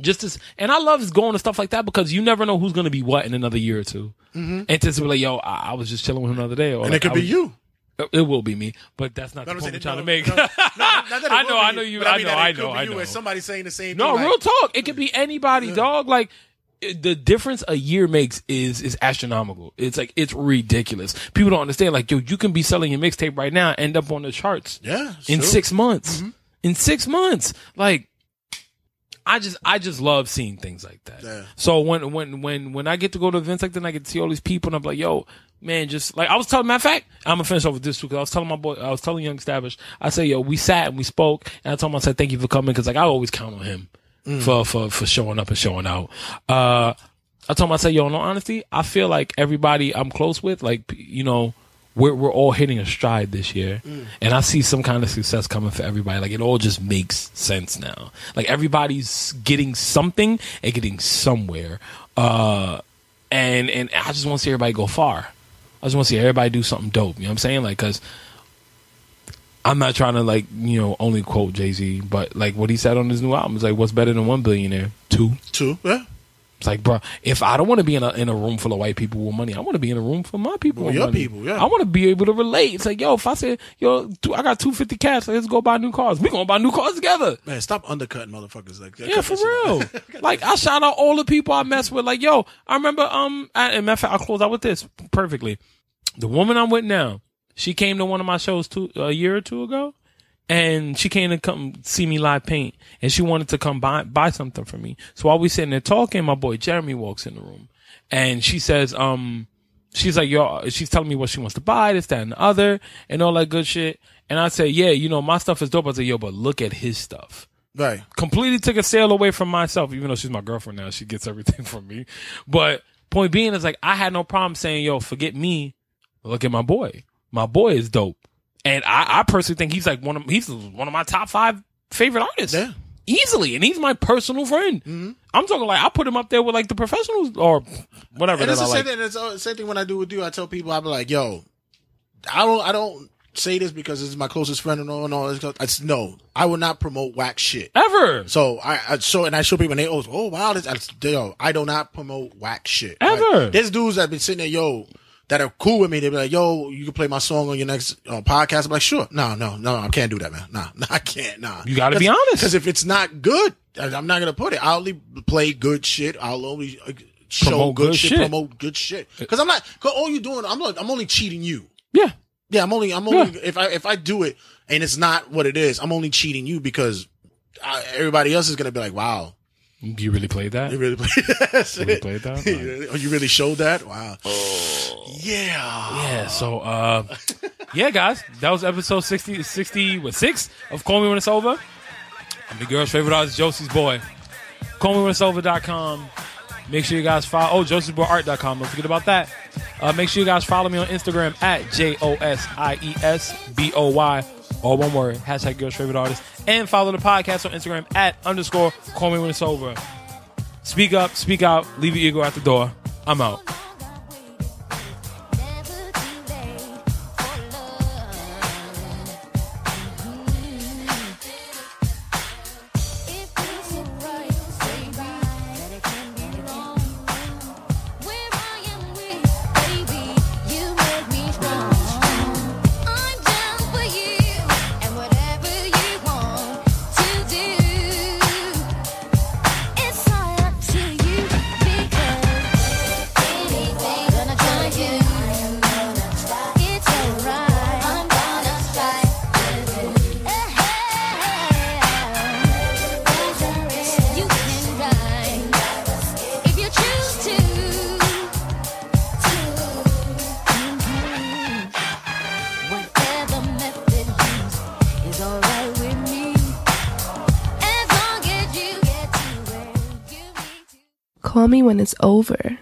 just as, and I love going to stuff like that because you never know who's going to be what in another year or 2 And just be like, yo, I, I was just chilling with him the other day. Or Mm-hmm. And like, it could be you. It will be me, but that's not No, the I'm point I'm trying to make. no, no, not that it *laughs* I know, I know you. I mean know, I could know, be I you know. and somebody saying the same thing. No, thing. real like, talk. It could be anybody, dog. Like the difference a year makes is is astronomical. It's like it's ridiculous. People don't understand. Like yo, you can be selling your mixtape right now, and end up on the charts. Yeah, in six months. Mm-hmm. In six months, like I just I just love seeing things like that. Yeah. So when when when when I get to go to events like that, I get to see all these people, and I'm like, yo, man, just like I was telling. Matter of fact, I'm gonna finish off with this too because I was telling my boy, I was telling Young Stablish, I say, yo, we sat and we spoke, and I told him, I said, thank you for coming because like I always count on him for for for showing up and showing out. Uh, I told him, I said, yo, in all honesty, I feel like everybody I'm close with, like you know. We're, we're all hitting a stride this year and I see some kind of success coming for everybody. Like it all just makes sense now. Like everybody's getting something and getting somewhere. Uh, and, and I just want to see everybody go far. I just want to see everybody do something dope. You know what I'm saying? Like, cause I'm not trying to like, you know, only quote Jay-Z, but like what he said on his new album is like, what's better than one billionaire? Two. Two. Yeah. It's like, bro, if I don't want to be in a in a room full of white people with money, I want to be in a room for my people with your money. people, yeah. I want to be able to relate. It's like, yo, if I say, yo, two, I got two fifty cash, let's go buy new cars. We gonna buy new cars together. Man, stop undercutting motherfuckers like that. Yeah, for real. *laughs* like I shout out all the people I mess with. Like, yo, I remember um I, and matter of fact, I'll close out with this perfectly. The woman I'm with now, she came to one of my shows two a year or two ago, and she came to come see me live paint, and she wanted to come buy buy something for me. So while we sitting there talking, my boy Jeremy walks in the room, and she says, um, she's like, yo, she's telling me what she wants to buy, this, that, and the other, and all that good shit. And I say, yeah, you know, my stuff is dope. I say, yo, but look at his stuff Right. completely took a sale away from myself, even though she's my girlfriend now. She gets everything *laughs* from me. But point being is like, I had no problem saying, yo, forget me. Look at my boy. My boy is dope. And I, I personally think he's like one of, he's one of my top five favorite artists. Yeah. Easily. And he's my personal friend. Mm-hmm. I'm talking like, I put him up there with like the professionals or whatever And it's the like. same thing. It's the same thing when I do with you. I tell people, I be like, yo, I don't, I don't say this because this is my closest friend and all and all. this. It's no, I will not promote whack shit. Ever. So I, I show and I show people and they oh oh wow this I, yo I do not promote whack shit Ever. Like, there's dudes that have been sitting there yo that are cool with me they'd be like yo you can play my song on your next uh, podcast. I'm like sure. No no no I can't do that man. Nah, *laughs* nah I can't nah. You gotta be honest. because if it's not good I'm not gonna put it. I'll only play good shit. I'll only uh, show Promote good, good shit, shit. promote good shit. Because I'm not cause all you doing I'm not, I'm only cheating you. Yeah. yeah, I'm only, I'm only, if I, if I do it and it's not what it is, I'm only cheating you because I, everybody else is going to be like, wow, You really played that? you really played *laughs* that? Really played that? *laughs* You really- oh, you really showed that? Wow. Oh. Yeah. Yeah, so uh yeah guys, that was episode 60 60 with 6 of Call Me When It's Over. I'm the girl's favorite artist, Josie's boy. CallMeWhenIt'sOver.com. Make sure you guys follow. Oh, Josie'sBoyArt.com. Don't forget about that. Uh, make sure you guys follow me on Instagram at J O S I E S B O Y. All one word. Hashtag girl's favorite artist. And follow the podcast on Instagram at underscore call me when it's over. Speak up, speak out, leave your ego at the door. I'm out. Me when it's over.